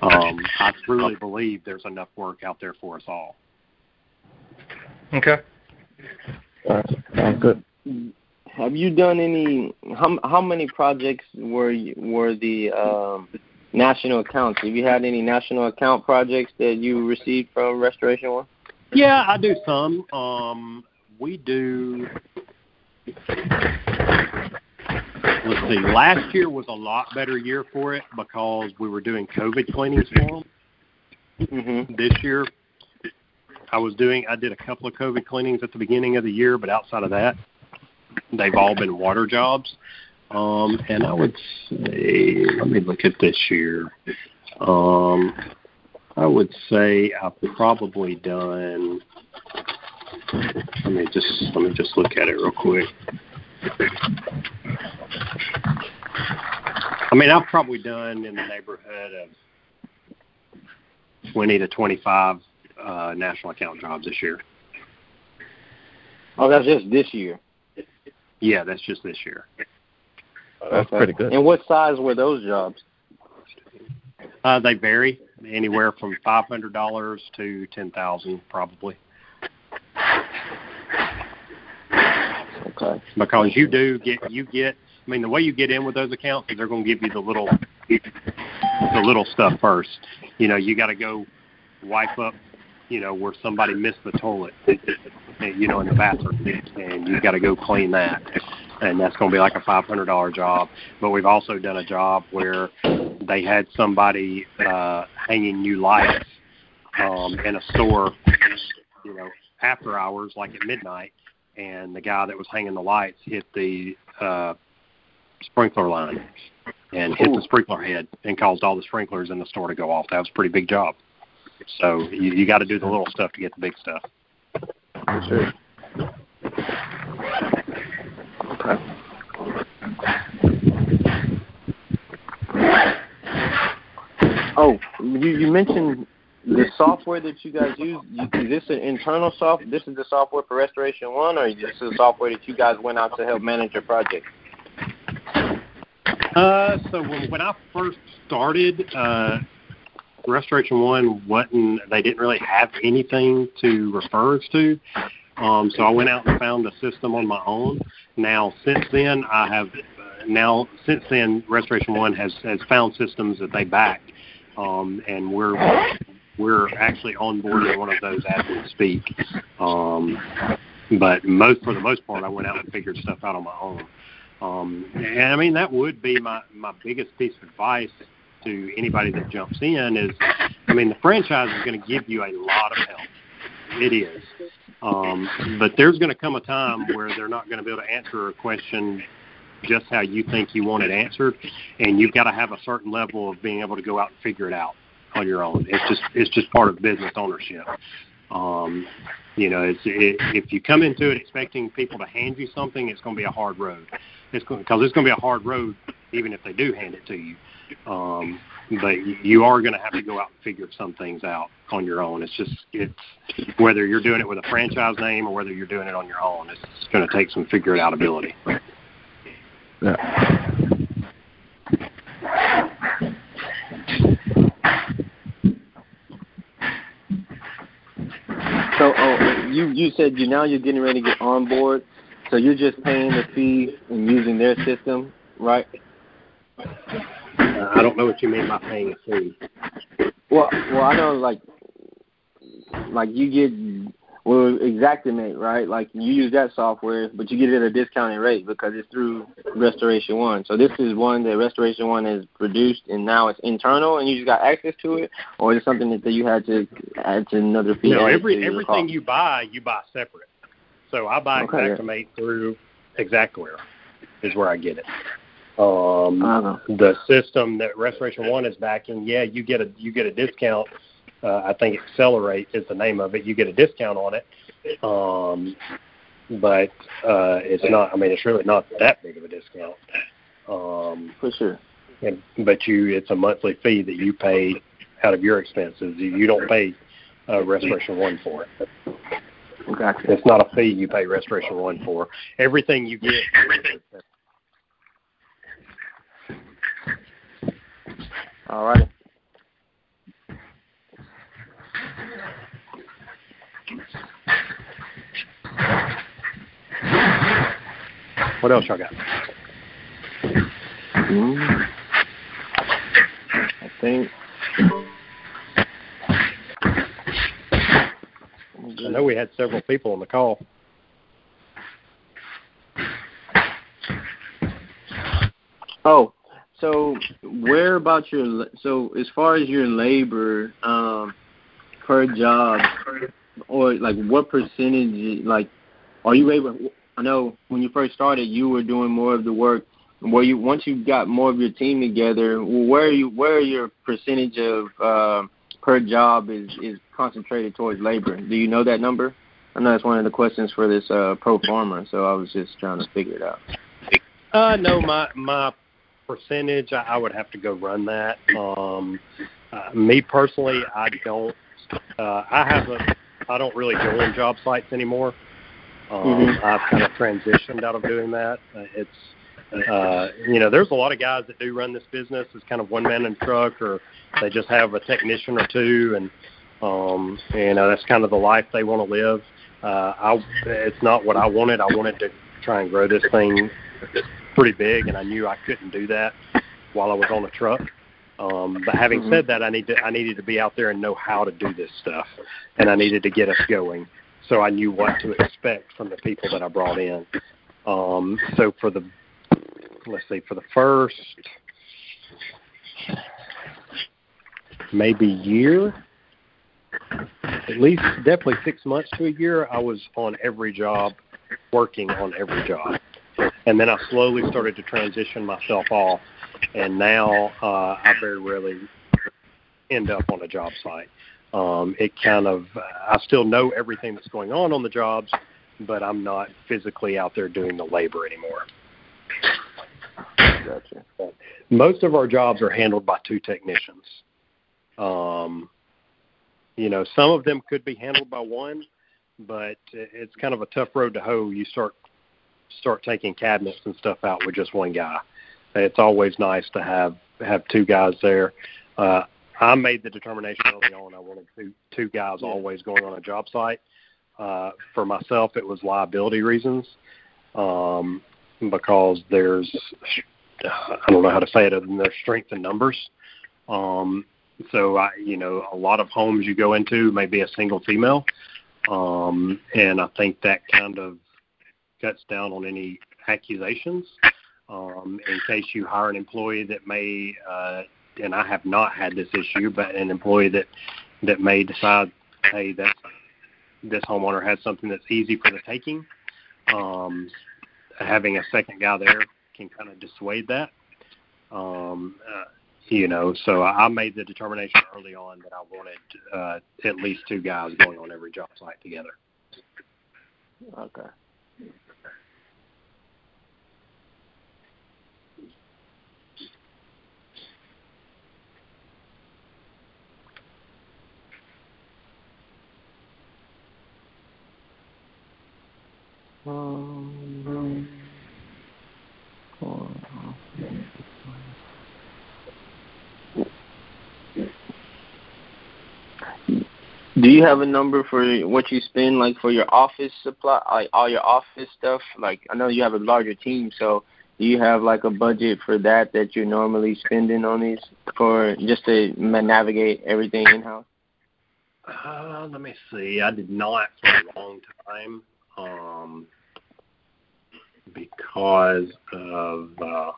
Um, I truly believe there's enough work out there for us all. Okay. All right. Sounds good. Have you done any? How how many projects were you, were the um, national accounts? Have you had any national account projects that you received from Restoration One? Yeah, I do some. Um, we do. Let's see. Last year was a lot better year for it because we were doing COVID cleanings for them. Mm-hmm. This year, I was doing. I did a couple of COVID cleanings at the beginning of the year, but outside of that, they've all been water jobs. Um, and I would say, let me look at this year. Um, I would say I've probably done. Let me just let me just look at it real quick. I mean, I've probably done in the neighborhood of twenty to twenty-five uh, national account jobs this year. Oh, that's just this year. Yeah, that's just this year. That's Okay. pretty good. And what size were those jobs? Uh, they vary anywhere from five hundred dollars to ten thousand, probably. Okay. because you do get you get I mean the way you get in with those accounts is they're going to give you the little the little stuff first. You know, you got to go wipe up, you know, where somebody missed the toilet, you know, in the bathroom, and you got to go clean that. And that's going to be like a five hundred dollar job. But we've also done a job where they had somebody uh, hanging new lights um, in a store, you know, after hours, like at midnight, and the guy that was hanging the lights hit the uh, sprinkler line and hit the sprinkler head and caused all the sprinklers in the store to go off. That was a pretty big job. So you, you got to do the little stuff to get the big stuff. Sure. Okay. Oh, you, you mentioned the software that you guys use, is this an internal soft? This is the software for Restoration One, or is this the software that you guys went out to help manage your project? Uh, so when, I first started, uh, Restoration One wasn't. They didn't really have anything to refer us to. Um, so I went out and found a system on my own. Now, since then, I have now since then Restoration One has has found systems that they back, um, and we're we're actually onboarding one of those as we speak. Um, but most for the most part, I went out and figured stuff out on my own. Um, and I mean that would be my my biggest piece of advice to anybody that jumps in is, I mean the franchise is going to give you a lot of help. It is. Um, but there's going to come a time where they're not going to be able to answer a question just how you think you want it answered, and you've got to have a certain level of being able to go out and figure it out on your own. It's just it's just part of business ownership. Um, you know, it's, it, if you come into it expecting people to hand you something, it's going to be a hard road. It's because it's going to be a hard road, even if they do hand it to you. Um, but you are going to have to go out and figure some things out on your own. It's just it's whether you're doing it with a franchise name or whether you're doing it on your own. It's going to take some figure it out ability. Yeah. So, oh, you you said you now you're getting ready to get on board. So you're just paying the fee and using their system, right? Uh, I don't know what you mean by paying a fee. Well, well, I know like like you get well Xactimate, right? Like you use that software, but you get it at a discounted rate because it's through Restoration One. So this is one that Restoration One has produced, and now it's internal, and you just got access to it, or is it something that, that you had to add to another fee? No, every everything you buy, you buy separate. So I buy Okay, yeah. Xactimate through Xactware, is where I get it. Um, Uh-huh. the system that Restoration One is backing, yeah, you get a you get a discount Uh, I think Accelerate is the name of it. You get a discount on it, um, but uh, it's not. I mean, it's really not that big of a discount. Um, For sure. and, but you, it's a monthly fee that you pay out of your expenses. You you don't pay uh, Restoration One for it. Gotcha. It's not a fee you pay Restoration One for. Everything you get. All right. What else y'all got? Mm. I think. I know we had several people on the call. Oh, so where about your so as far as your labor um, per job, or like what percentage? Like, are you able? I know when you first started, you were doing more of the work. Where you once you got more of your team together, where are you? Where are your percentage of uh, per job is is concentrated towards labor? Do you know that number? I know that's one of the questions for this uh, pro forma, so I was just trying to figure it out. Uh, no, my my percentage, I, I would have to go run that. Um, uh, me personally, I don't. Uh, I have a. I don't really go on job sites anymore. Um, Mhm. I've kind of transitioned out of doing that. Uh, it's uh, you know, there's a lot of guys that do run this business as kind of one man in truck, or they just have a technician or two, and um, you know that's kind of the life they want to live. Uh, I, it's not what I wanted. I wanted to try and grow this thing pretty big, and I knew I couldn't do that while I was on a truck. Um, but having Mhm. said that, I need to I needed to be out there and know how to do this stuff, and I needed to get us going. So I knew what to expect from the people that I brought in. Um, so for the let's see, for the first maybe year, at least definitely six months to a year, I was on every job, working on every job. And then I slowly started to transition myself off, and now uh, I very rarely end up on a job site. Um, it kind of, I still know everything that's going on on the jobs, but I'm not physically out there doing the labor anymore. Gotcha. Most of our jobs are handled by two technicians. Um, you know, some of them could be handled by one, but it's kind of a tough road to hoe. You start start taking cabinets and stuff out with just one guy. It's always nice to have have two guys there. Uh, I made the determination early on I wanted two two guys always going on a job site. Uh, for myself, it was liability reasons um, because there's I don't know how to say it other than there's strength in numbers. Um, so I, you know, a lot of homes you go into may be a single female, um, and I think that kind of cuts down on any accusations. Um, in case you hire an employee that may, uh, and I have not had this issue, but an employee that that may decide, hey, that this homeowner has something that's easy for the taking. Um, having a second guy there can kind of dissuade that. Um, uh, you know, so I made the determination early on that I wanted uh, at least two guys going on every job site together. Okay. Do you have a number for what you spend, like for your office supply, like all your office stuff? Like I know you have a larger team, so do you have like a budget for that that you're normally spending on these for just to navigate everything in house? Uh, let me see. I did not for a long time um, because of uh,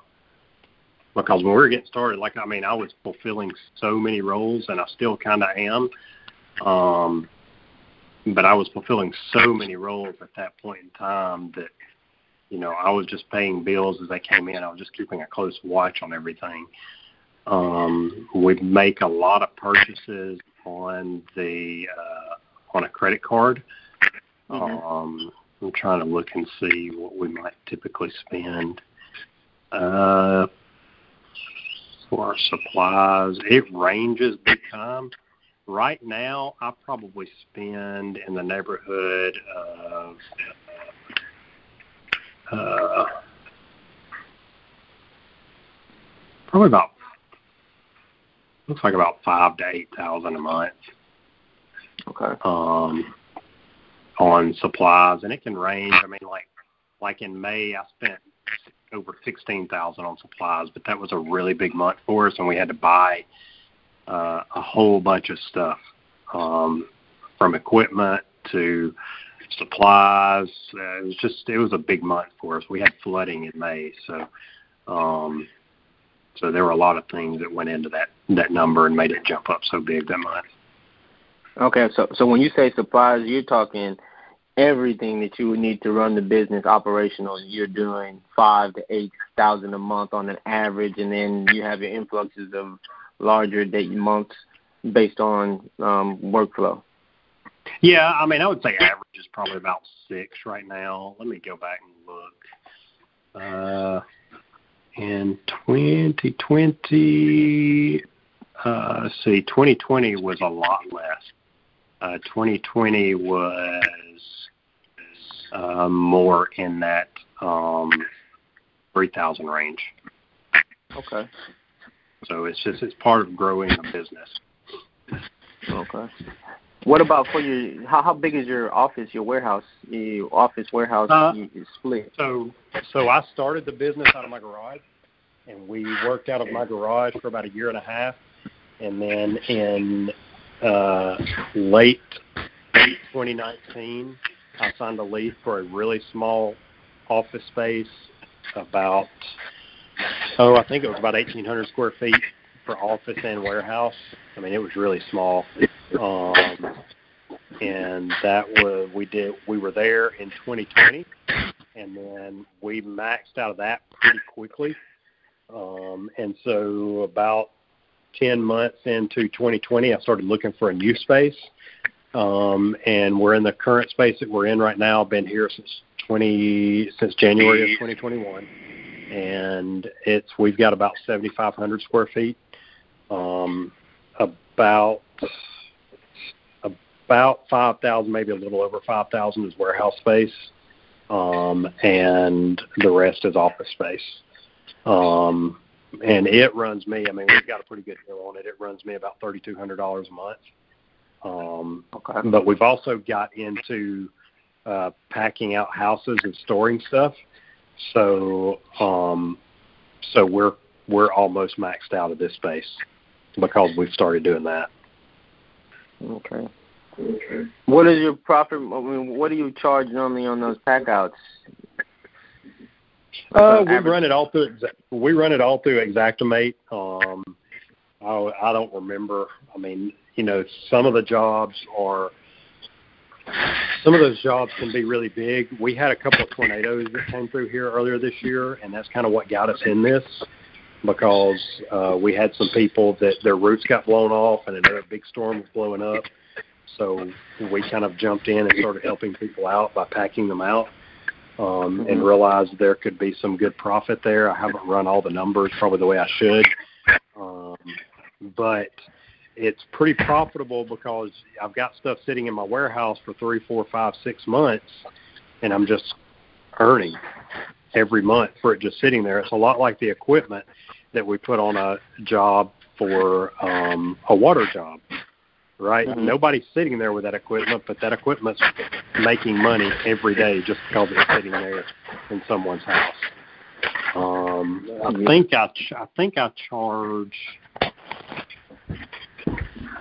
because when we were getting started, like I mean, I was fulfilling so many roles, and I still kind of am. Um, but I was fulfilling so many roles at that point in time that you know I was just paying bills as they came in. I was just keeping a close watch on everything. Um, we make a lot of purchases on the uh, on a credit card. Mhm. Um, I'm trying to look and see what we might typically spend. Uh, for our supplies, it ranges big time. Right now, I probably spend in the neighborhood of uh, probably about looks like about five to eight thousand a month Okay. um, on supplies, and it can range. I mean, like like in May, I spent over sixteen thousand on supplies, but that was a really big month for us, and we had to buy uh, a whole bunch of stuff, um, from equipment to supplies. Uh, it was just it was a big month for us. We had flooding in May, so um, so there were a lot of things that went into that that number and made it jump up so big that month. Okay. So so when you say supplies, you're talking everything that you would need to run the business operational. You're doing five to eight thousand a month on an average, and then you have your influxes of larger date months based on um, workflow. Yeah, I mean, I would say average is probably about six right now. Let me go back and look. Uh, in 2020, uh, see, 2020 was a lot less. Uh, 2020 was more in that um, 3,000 range. Okay. So it's just it's part of growing the business. Okay. What about for your? How how big is your office? Your warehouse? Your office warehouse Uh, split. So, so I started the business out of my garage, and we worked out of my garage for about a year and a half, and then in uh, late 2019, I signed a lease for a really small office space, about oh, I think it was about 1,800 square feet for office and warehouse. I mean, it was really small. Um, and that was we did we were there in 2020 and then we maxed out of that pretty quickly. Um, and so about 10 months into 2020, I started looking for a new space. Um, and we're in the current space that we're in right now. Been here since 20 since January of 2021, and it's we've got about 7,500 square feet. Um, about about 5,000, maybe a little over 5,000 is warehouse space, um, and the rest is office space. Um, and it runs me. I mean, we've got a pretty good deal on it. It runs me about thirty-two hundred dollars a month. Um, Okay. but we've also got into uh, packing out houses and storing stuff. So, um, so we're we're almost maxed out of this space because we've started doing that. Okay. What is your profit? I mean, what do you charge normally on those pack outs? Uh, we run it all through. We run it all through Xactimate. Um, I, I don't remember. I mean, you know, some of the jobs are. Some of those jobs can be really big. We had a couple of tornadoes that came through here earlier this year, and that's kind of what got us in this because uh, we had some people that their roofs got blown off, and another big storm was blowing up. So we kind of jumped in and started helping people out by packing them out um, and Mhm. realized there could be some good profit there. I haven't run all the numbers probably the way I should, um, but it's pretty profitable because I've got stuff sitting in my warehouse for three, four, five, six months, and I'm just earning every month for it just sitting there. It's a lot like the equipment that we put on a job for um, a water job, right? Mhm. Nobody's sitting there with that equipment, but that equipment's making money every day just because it's sitting there in someone's house. Um, I think I ch- I think I charge.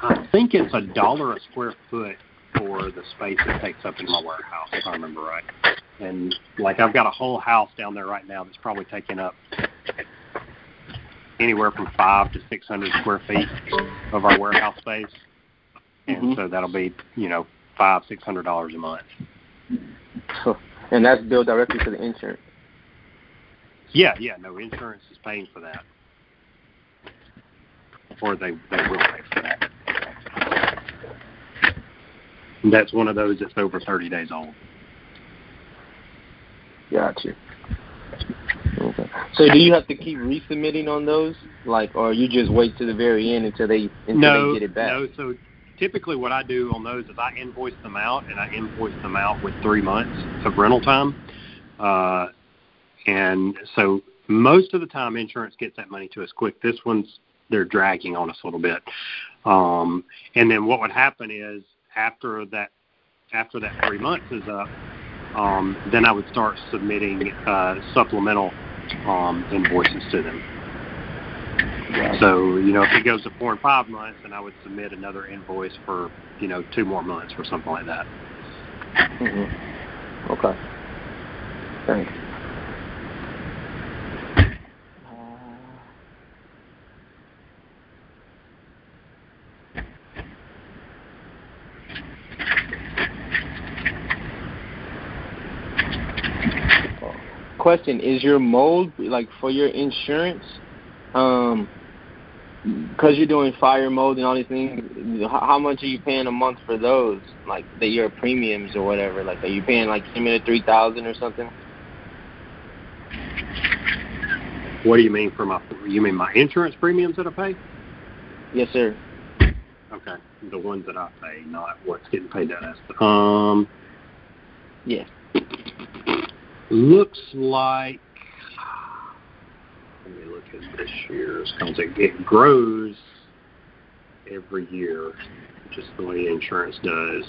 I think it's a dollar a square foot for the space it takes up in my warehouse, if I remember right. And like I've got a whole house down there right now that's probably taking up anywhere from five to six hundred square feet of our warehouse space, and Mhm. so that'll be you know five six hundred dollars a month. And that's billed directly to the insurance. Yeah, yeah, no insurance is paying for that, or they they will pay for that. That's one of those that's over 30 days old. Gotcha. Okay. So do you have to keep resubmitting on those, like, or you just wait to the very end until they until no, they get it back? No, so typically what I do on those is I invoice them out, and I invoice them out with three months of rental time. Uh, and so most of the time, insurance gets that money to us quick. This one's they're dragging on us a little bit. Um, and then what would happen is after that after that three months is up, um, then I would start submitting uh, supplemental um, invoices to them. So, you know, if it goes to four and five months, then I would submit another invoice for, you know, two more months or something like that. Mm-hmm. Okay. Thanks. Question: Is your mold like for your insurance? Um, because you're doing fire mold and all these things, how much are you paying a month for those? Like the your premiums or whatever. Like, are you paying like similar three thousand or something? What do you mean for my? You mean my insurance premiums that I pay? Yes, sir. Okay, the ones that I pay, not what's getting paid out as. Um. Yeah. Looks like. Let me look at this year's it, it grows every year, just the way insurance does.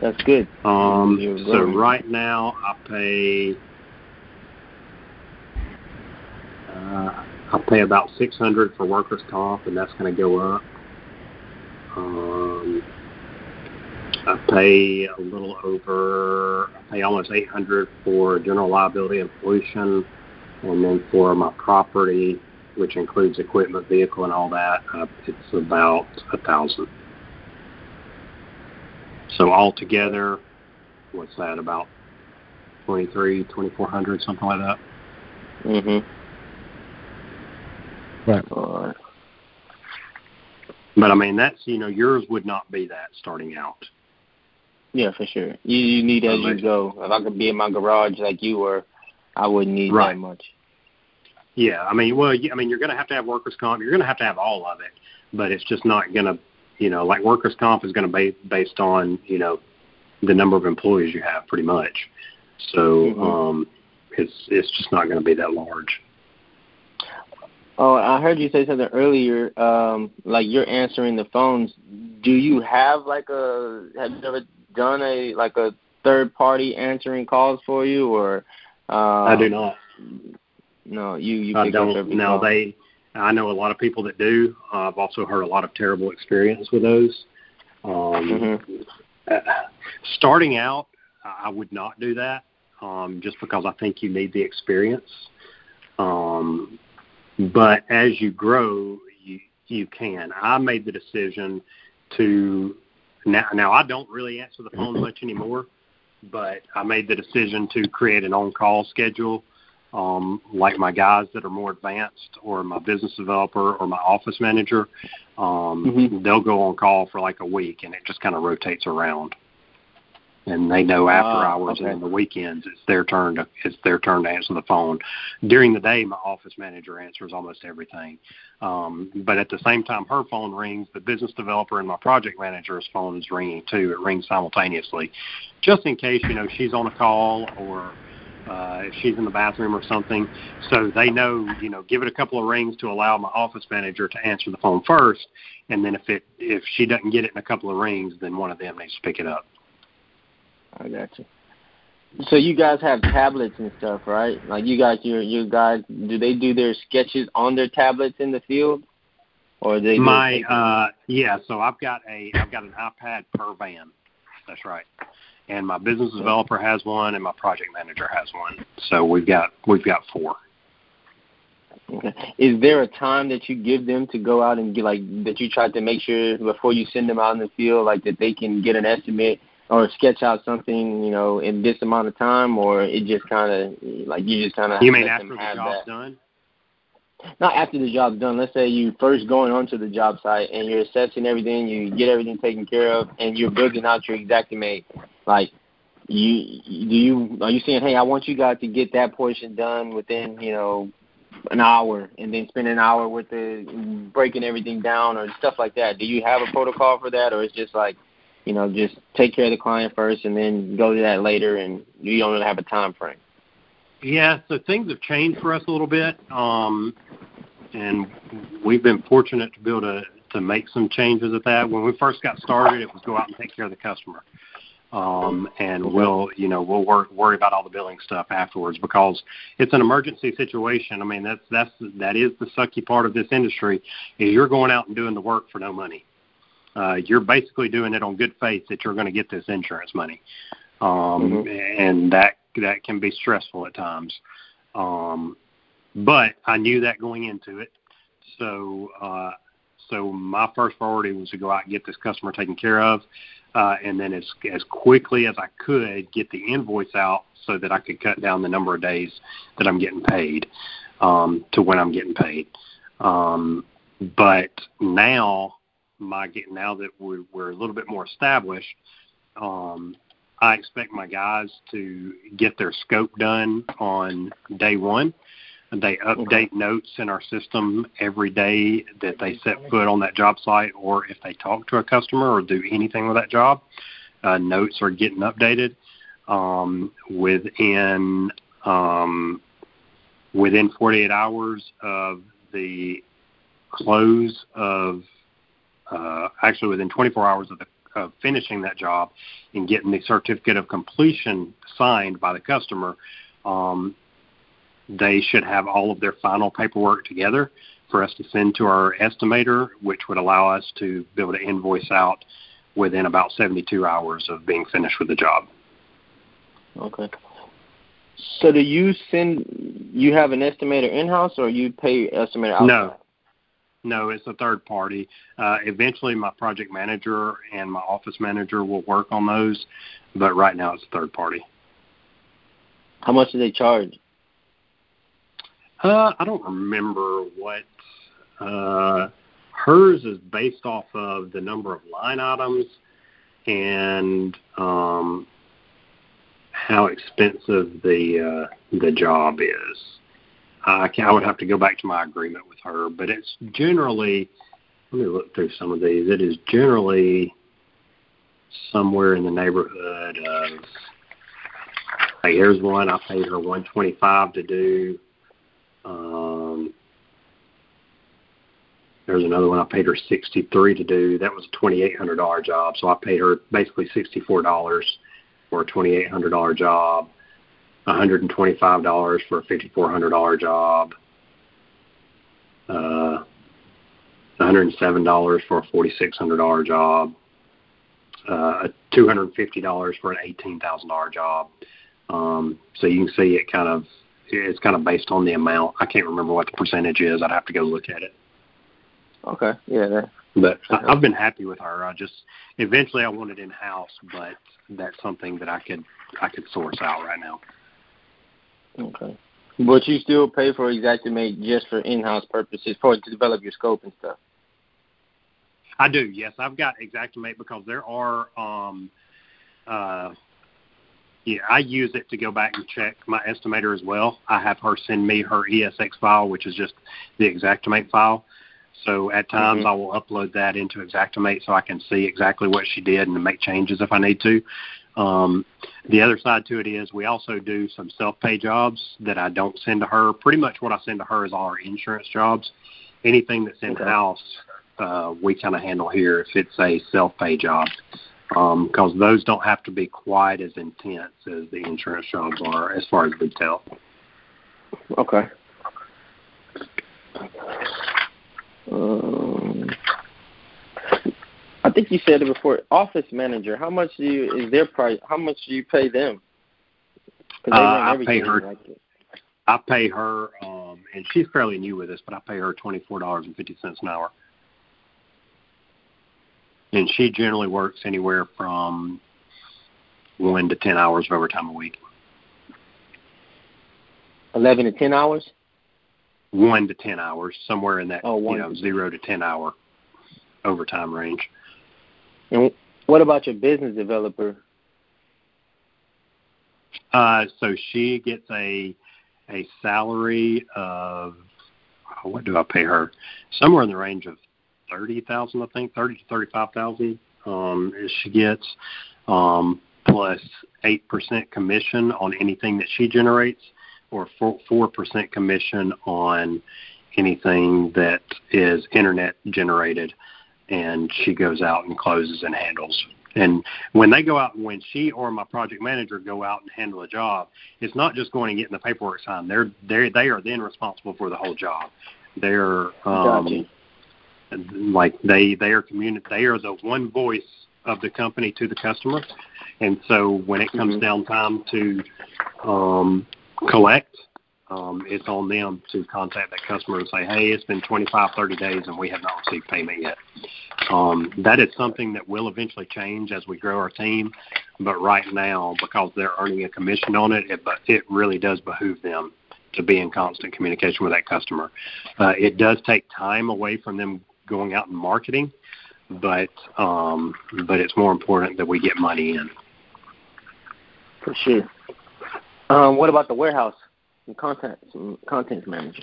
That's good. Um, so right now I pay uh, I pay about six hundred for workers' comp, and that's going to go up. Um, I pay a little over. I pay almost eight hundred for general liability and pollution, and then for my property, which includes equipment, vehicle, and all that, uh, it's about a thousand. So altogether, what's that about? Twenty three, twenty four hundred, something like that. Mhm. Right. All right. But I mean, that's you know, yours would not be that starting out. Yeah, for sure. You you need as you go. If I could be in my garage like you were, I wouldn't need Right. that much. Yeah, I mean, well, I mean, you're going to have to have workers' comp. You're going to have to have all of it, but it's just not going to, you know, like workers' comp is going to be based on, you know, the number of employees you have, pretty much. So Mhm. um, it's it's just not going to be that large. Oh, I heard you say something earlier. Um, like you're answering the phones. Do you have like a? Have you ever done a like a third party answering calls for you, or? Uh, I do not. No, you you I don't. No, call. they, I know a lot of people that do. Uh, I've also heard a lot of terrible experience with those. Um, Mhm. uh, starting out, I would not do that, um, just because I think you need the experience. Um, but as you grow, you you can. I made the decision to now. Now I don't really answer the phone much anymore, but I made the decision to create an on-call schedule um, like my guys that are more advanced or my business developer or my office manager, um, Mhm. they'll go on call for like a week and it just kind of rotates around. And they know after Ah, hours okay. and on the weekends it's their turn to it's their turn to answer the phone. During the day, my office manager answers almost everything. Um, but at the same time, her phone rings. The business developer and my project manager's phone is ringing too. It rings simultaneously, just in case you know she's on a call or uh, if she's in the bathroom or something. So they know, you know, give it a couple of rings to allow my office manager to answer the phone first, and then if it if she doesn't get it in a couple of rings, then one of them needs to pick it up. I got you. So you guys have tablets and stuff, right? Like you guys, your your guys, do they do their sketches on their tablets in the field, or they My uh, yeah, so I've got a I've got an iPad per van. That's right. And my business developer has one, and my project manager has one. So we've got we've got four. Okay. Is there a time that you give them to go out and get like that you try to make sure before you send them out in the field, like that they can get an estimate or sketch out something, you know, in this amount of time, or it just kind of like you just kind of You mean after the job's that? done? not after the job's done. Let's say you first going onto the job site and you're assessing everything, you get everything taken care of, and you're building out your Xactimate. Like, you do you are you saying, hey, I want you guys to get that portion done within you know an hour, and then spend an hour with the breaking everything down or stuff like that? Do you have a protocol for that, or it's just like you know just take care of the client first and then go to that later, and you don't really have a time frame? Yeah, so things have changed for us a little bit, um, and we've been fortunate to be able to to make some changes at that. When we first got started, it was go out and take care of the customer, um, and we'll you know we'll work, worry about all the billing stuff afterwards because it's an emergency situation. I mean that's that's that is the sucky part of this industry is you're going out and doing the work for no money. Uh, you're basically doing it on good faith that you're going to get this insurance money, um, mm-hmm. and that that can be stressful at times. Um, but I knew that going into it, so uh, so my first priority was to go out and get this customer taken care of, uh, and then as as quickly as I could get the invoice out so that I could cut down the number of days that I'm getting paid um, to when I'm getting paid. Um, but now my get now that we're, we're a little bit more established, um, I expect my guys to get their scope done on day one. They update notes in our system every day that they set foot on that job site, or if they talk to a customer or do anything with that job, uh, notes are getting updated um, within um, within 48 hours of the close of uh, actually within 24 hours of the of finishing that job and getting the certificate of completion signed by the customer, um, they should have all of their final paperwork together for us to send to our estimator, which would allow us to be able to invoice out within about 72 hours of being finished with the job. Okay. So do you send? You have an estimator in house, or you pay estimator outside? No, no, it's a third party. Uh, eventually, my project manager and my office manager will work on those, but right now it's a third party. How much do they charge? Uh, I don't remember what. Uh, hers is based off of the number of line items and um, how expensive the uh, the job is. I, can, I would have to go back to my agreement with her, but it's generally. Let me look through some of these. It is generally somewhere in the neighborhood of. Hey, here's one. I paid her 125 to do. Um, there's another one I paid her 63 to do. That was a $2,800 job, so I paid her basically $64 for a $2,800 job. $125 for a $5,400 job, uh, $107 for a $4,600 job, uh, $250 for an $18,000 job. Um, so you can see it kind of it's kind of based on the amount. I can't remember what the percentage is. I'd have to go look at it. Okay. Yeah. That, but I, I've been happy with her. I just eventually I want it in house, but that's something that I could I could source out right now. Okay. But you still pay for Xactimate just for in-house purposes, for to develop your scope and stuff. I do. Yes, I've got Xactimate because there are. um uh yeah, I use it to go back and check my estimator as well. I have her send me her ESX file, which is just the Xactimate file. So at times mm-hmm. I will upload that into Xactimate so I can see exactly what she did and make changes if I need to. Um, the other side to it is we also do some self-pay jobs that I don't send to her. Pretty much what I send to her is all our insurance jobs. Anything that's in house, uh, we kind of handle here if it's a self-pay job, because um, those don't have to be quite as intense as the insurance jobs are as far as detail. Okay. Um, I think you said it before. Office manager. How much do you is their price? How much do you pay them? Uh, I pay her. Like I pay her, um, and she's fairly new with us, but I pay her twenty four dollars and fifty cents an hour. And she generally works anywhere from one to ten hours of overtime a week. Eleven to ten hours. one to ten hours, somewhere in that Oh, you know to- zero to ten hour overtime range. And what about your business developer? Uh, so she gets a a salary of oh, what do I pay her? Somewhere in the range of thirty thousand, I think, thirty to thirty five thousand. Um, she gets um, plus eight percent commission on anything that she generates, or four percent commission on anything that is internet generated, and she goes out and closes and handles and when they go out, when she or my project manager go out and handle a job, it's not just going and getting the paperwork signed. They're they they are then responsible for the whole job. They're um, Gotcha. like they they are communi- they are the one voice of the company to the customer, and so when it comes Mhm. down time to um, collect, um, it's on them to contact that customer and say, hey, it's been 25, 30 days and we have not received payment yet. Um, that is something that will eventually change as we grow our team, but right now, because they're earning a commission on it, it, it really does behoove them to be in constant communication with that customer. Uh, it does take time away from them going out and marketing, but um, but it's more important that we get money in. For sure. Um, what about the warehouse and content content manager?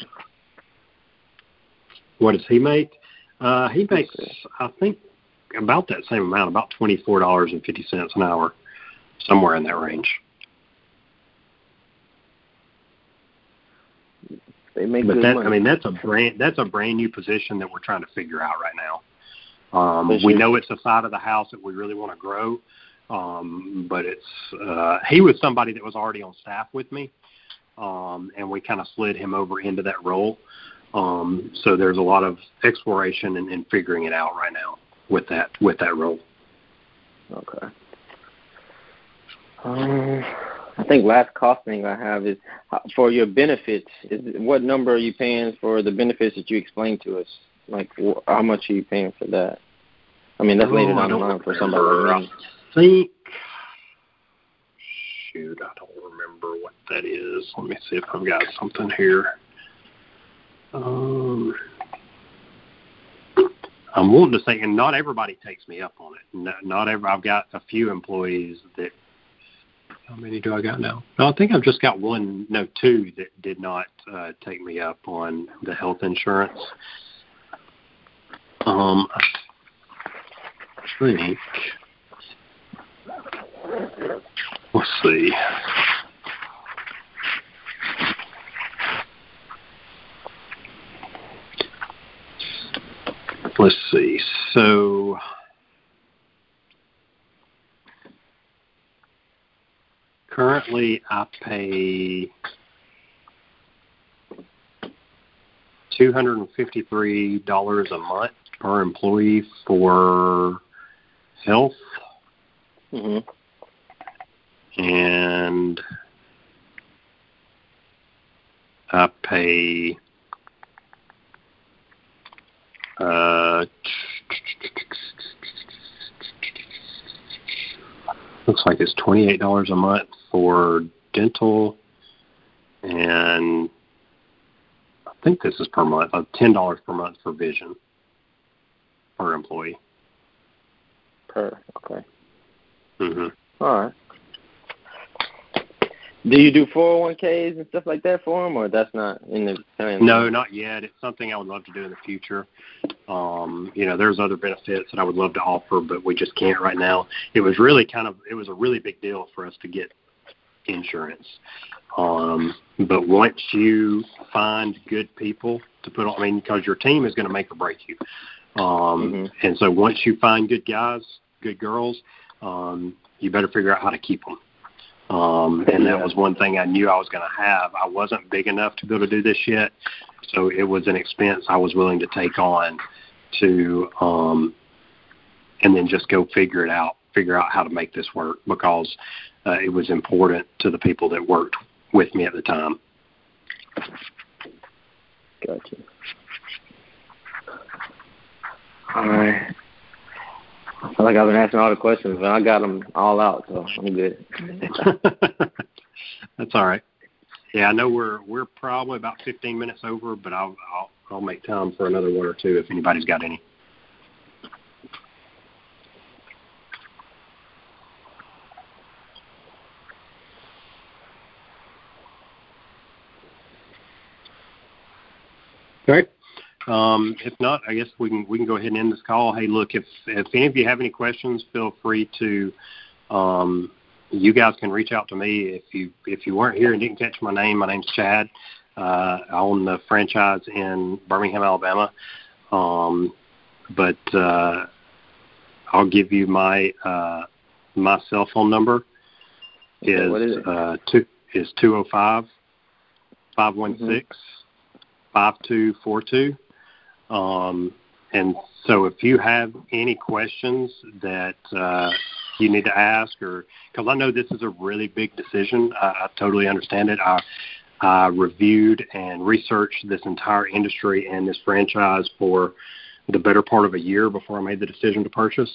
What does he make? Uh, he makes, I think, about that same amount, about twenty four dollars and fifty cents an hour, somewhere in that range. They make But that, money. I mean, that's a brand that's a brand new position that we're trying to figure out right now. Um, we know it's a side of the house that we really want to grow, um, but it's uh, he was somebody that was already on staff with me, um, and we kind of slid him over into that role. Um, so there's a lot of exploration and, and figuring it out right now with that with that role. Okay. Um, I think last cost thing I have is uh, for your benefits. Is what number are you paying for the benefits that you explained to us? Like, wh- how much are you paying for that? I mean, that's later Oh, I down the line for somebody remember. like me. I think. Shoot, I don't remember what that is. Let me see if I've got something here. Um, I'm wanting to say, and not everybody takes me up on it. Not, not. I've got a few employees that. How many do I got now? No, I think I've just got one. No, two that did not uh, take me up on the health insurance. Um, I think. Let's see. Let's see. So currently I pay two hundred and fifty three dollars a month per employee for health hmm and I pay uh, looks like it's twenty eight dollars a month for dental and I think this is per month, uh, ten dollars per month for vision per employee. Per. Okay. hmm All right. Do you do 401ks and stuff like that for them, or that's not in the plan? No, not yet. It's something I would love to do in the future. Um, you know, there's other benefits that I would love to offer, but we just can't right now. It was really kind of it was a really big deal for us to get insurance. Um, but once you find good people to put on, I mean, because your team is going to make or break you. Um, Mhm. And so once you find good guys, good girls, um, you better figure out how to keep them. Um, and that was one thing I knew I was going to have. I wasn't big enough to be able to do this yet, so it was an expense I was willing to take on to, um, and then just go figure it out, figure out how to make this work because uh, it was important to the people that worked with me at the time. Gotcha. All right. I feel like I've been asking all the questions, but I got them all out, so I'm good. That's all right. yeah, I know we're we're probably about 15 minutes over, but I'll I'll I'll make time for another one or two if anybody's got any. All right. Um, if not, I guess we can we can go ahead and end this call. Hey, look, if if any of you have any questions, feel free to. Um, you guys can reach out to me if you if you weren't here and didn't catch my name. My name's Chad. Uh, I own the franchise in Birmingham, Alabama. Um, but uh, I'll give you my uh, my cell phone number. Is, what is it? uh, two is two zero five five one six five two four two. Um, and so if you have any questions that uh, you need to ask, or because I know this is a really big decision, I, I totally understand it. I, I reviewed and researched this entire industry and this franchise for the better part of a year before I made the decision to purchase,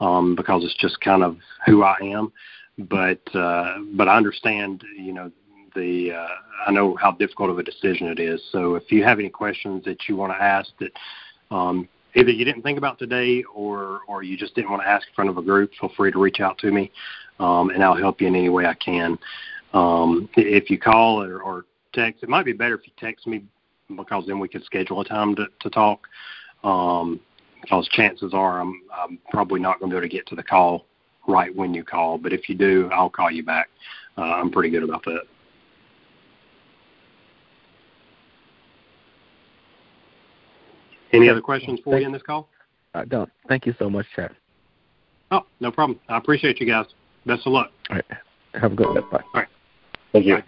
um, because it's just kind of who I am. But uh, but I understand, you know, the uh, I know how difficult of a decision it is. So if you have any questions that you want to ask that um, either you didn't think about today or or you just didn't want to ask in front of a group, feel free to reach out to me, um, and I'll help you in any way I can. Um, if you call or, or text, it might be better if you text me because then we could schedule a time to, to talk. Um, because chances are I'm, I'm probably not going to be able to get to the call right when you call, but if you do, I'll call you back. Uh, I'm pretty good about that. Any other questions for you in this call? I don't. Thank you so much, Chad. Oh, no problem. I appreciate you guys. Best of luck. All right. Have a good one. Bye. All right. Thank you. Bye.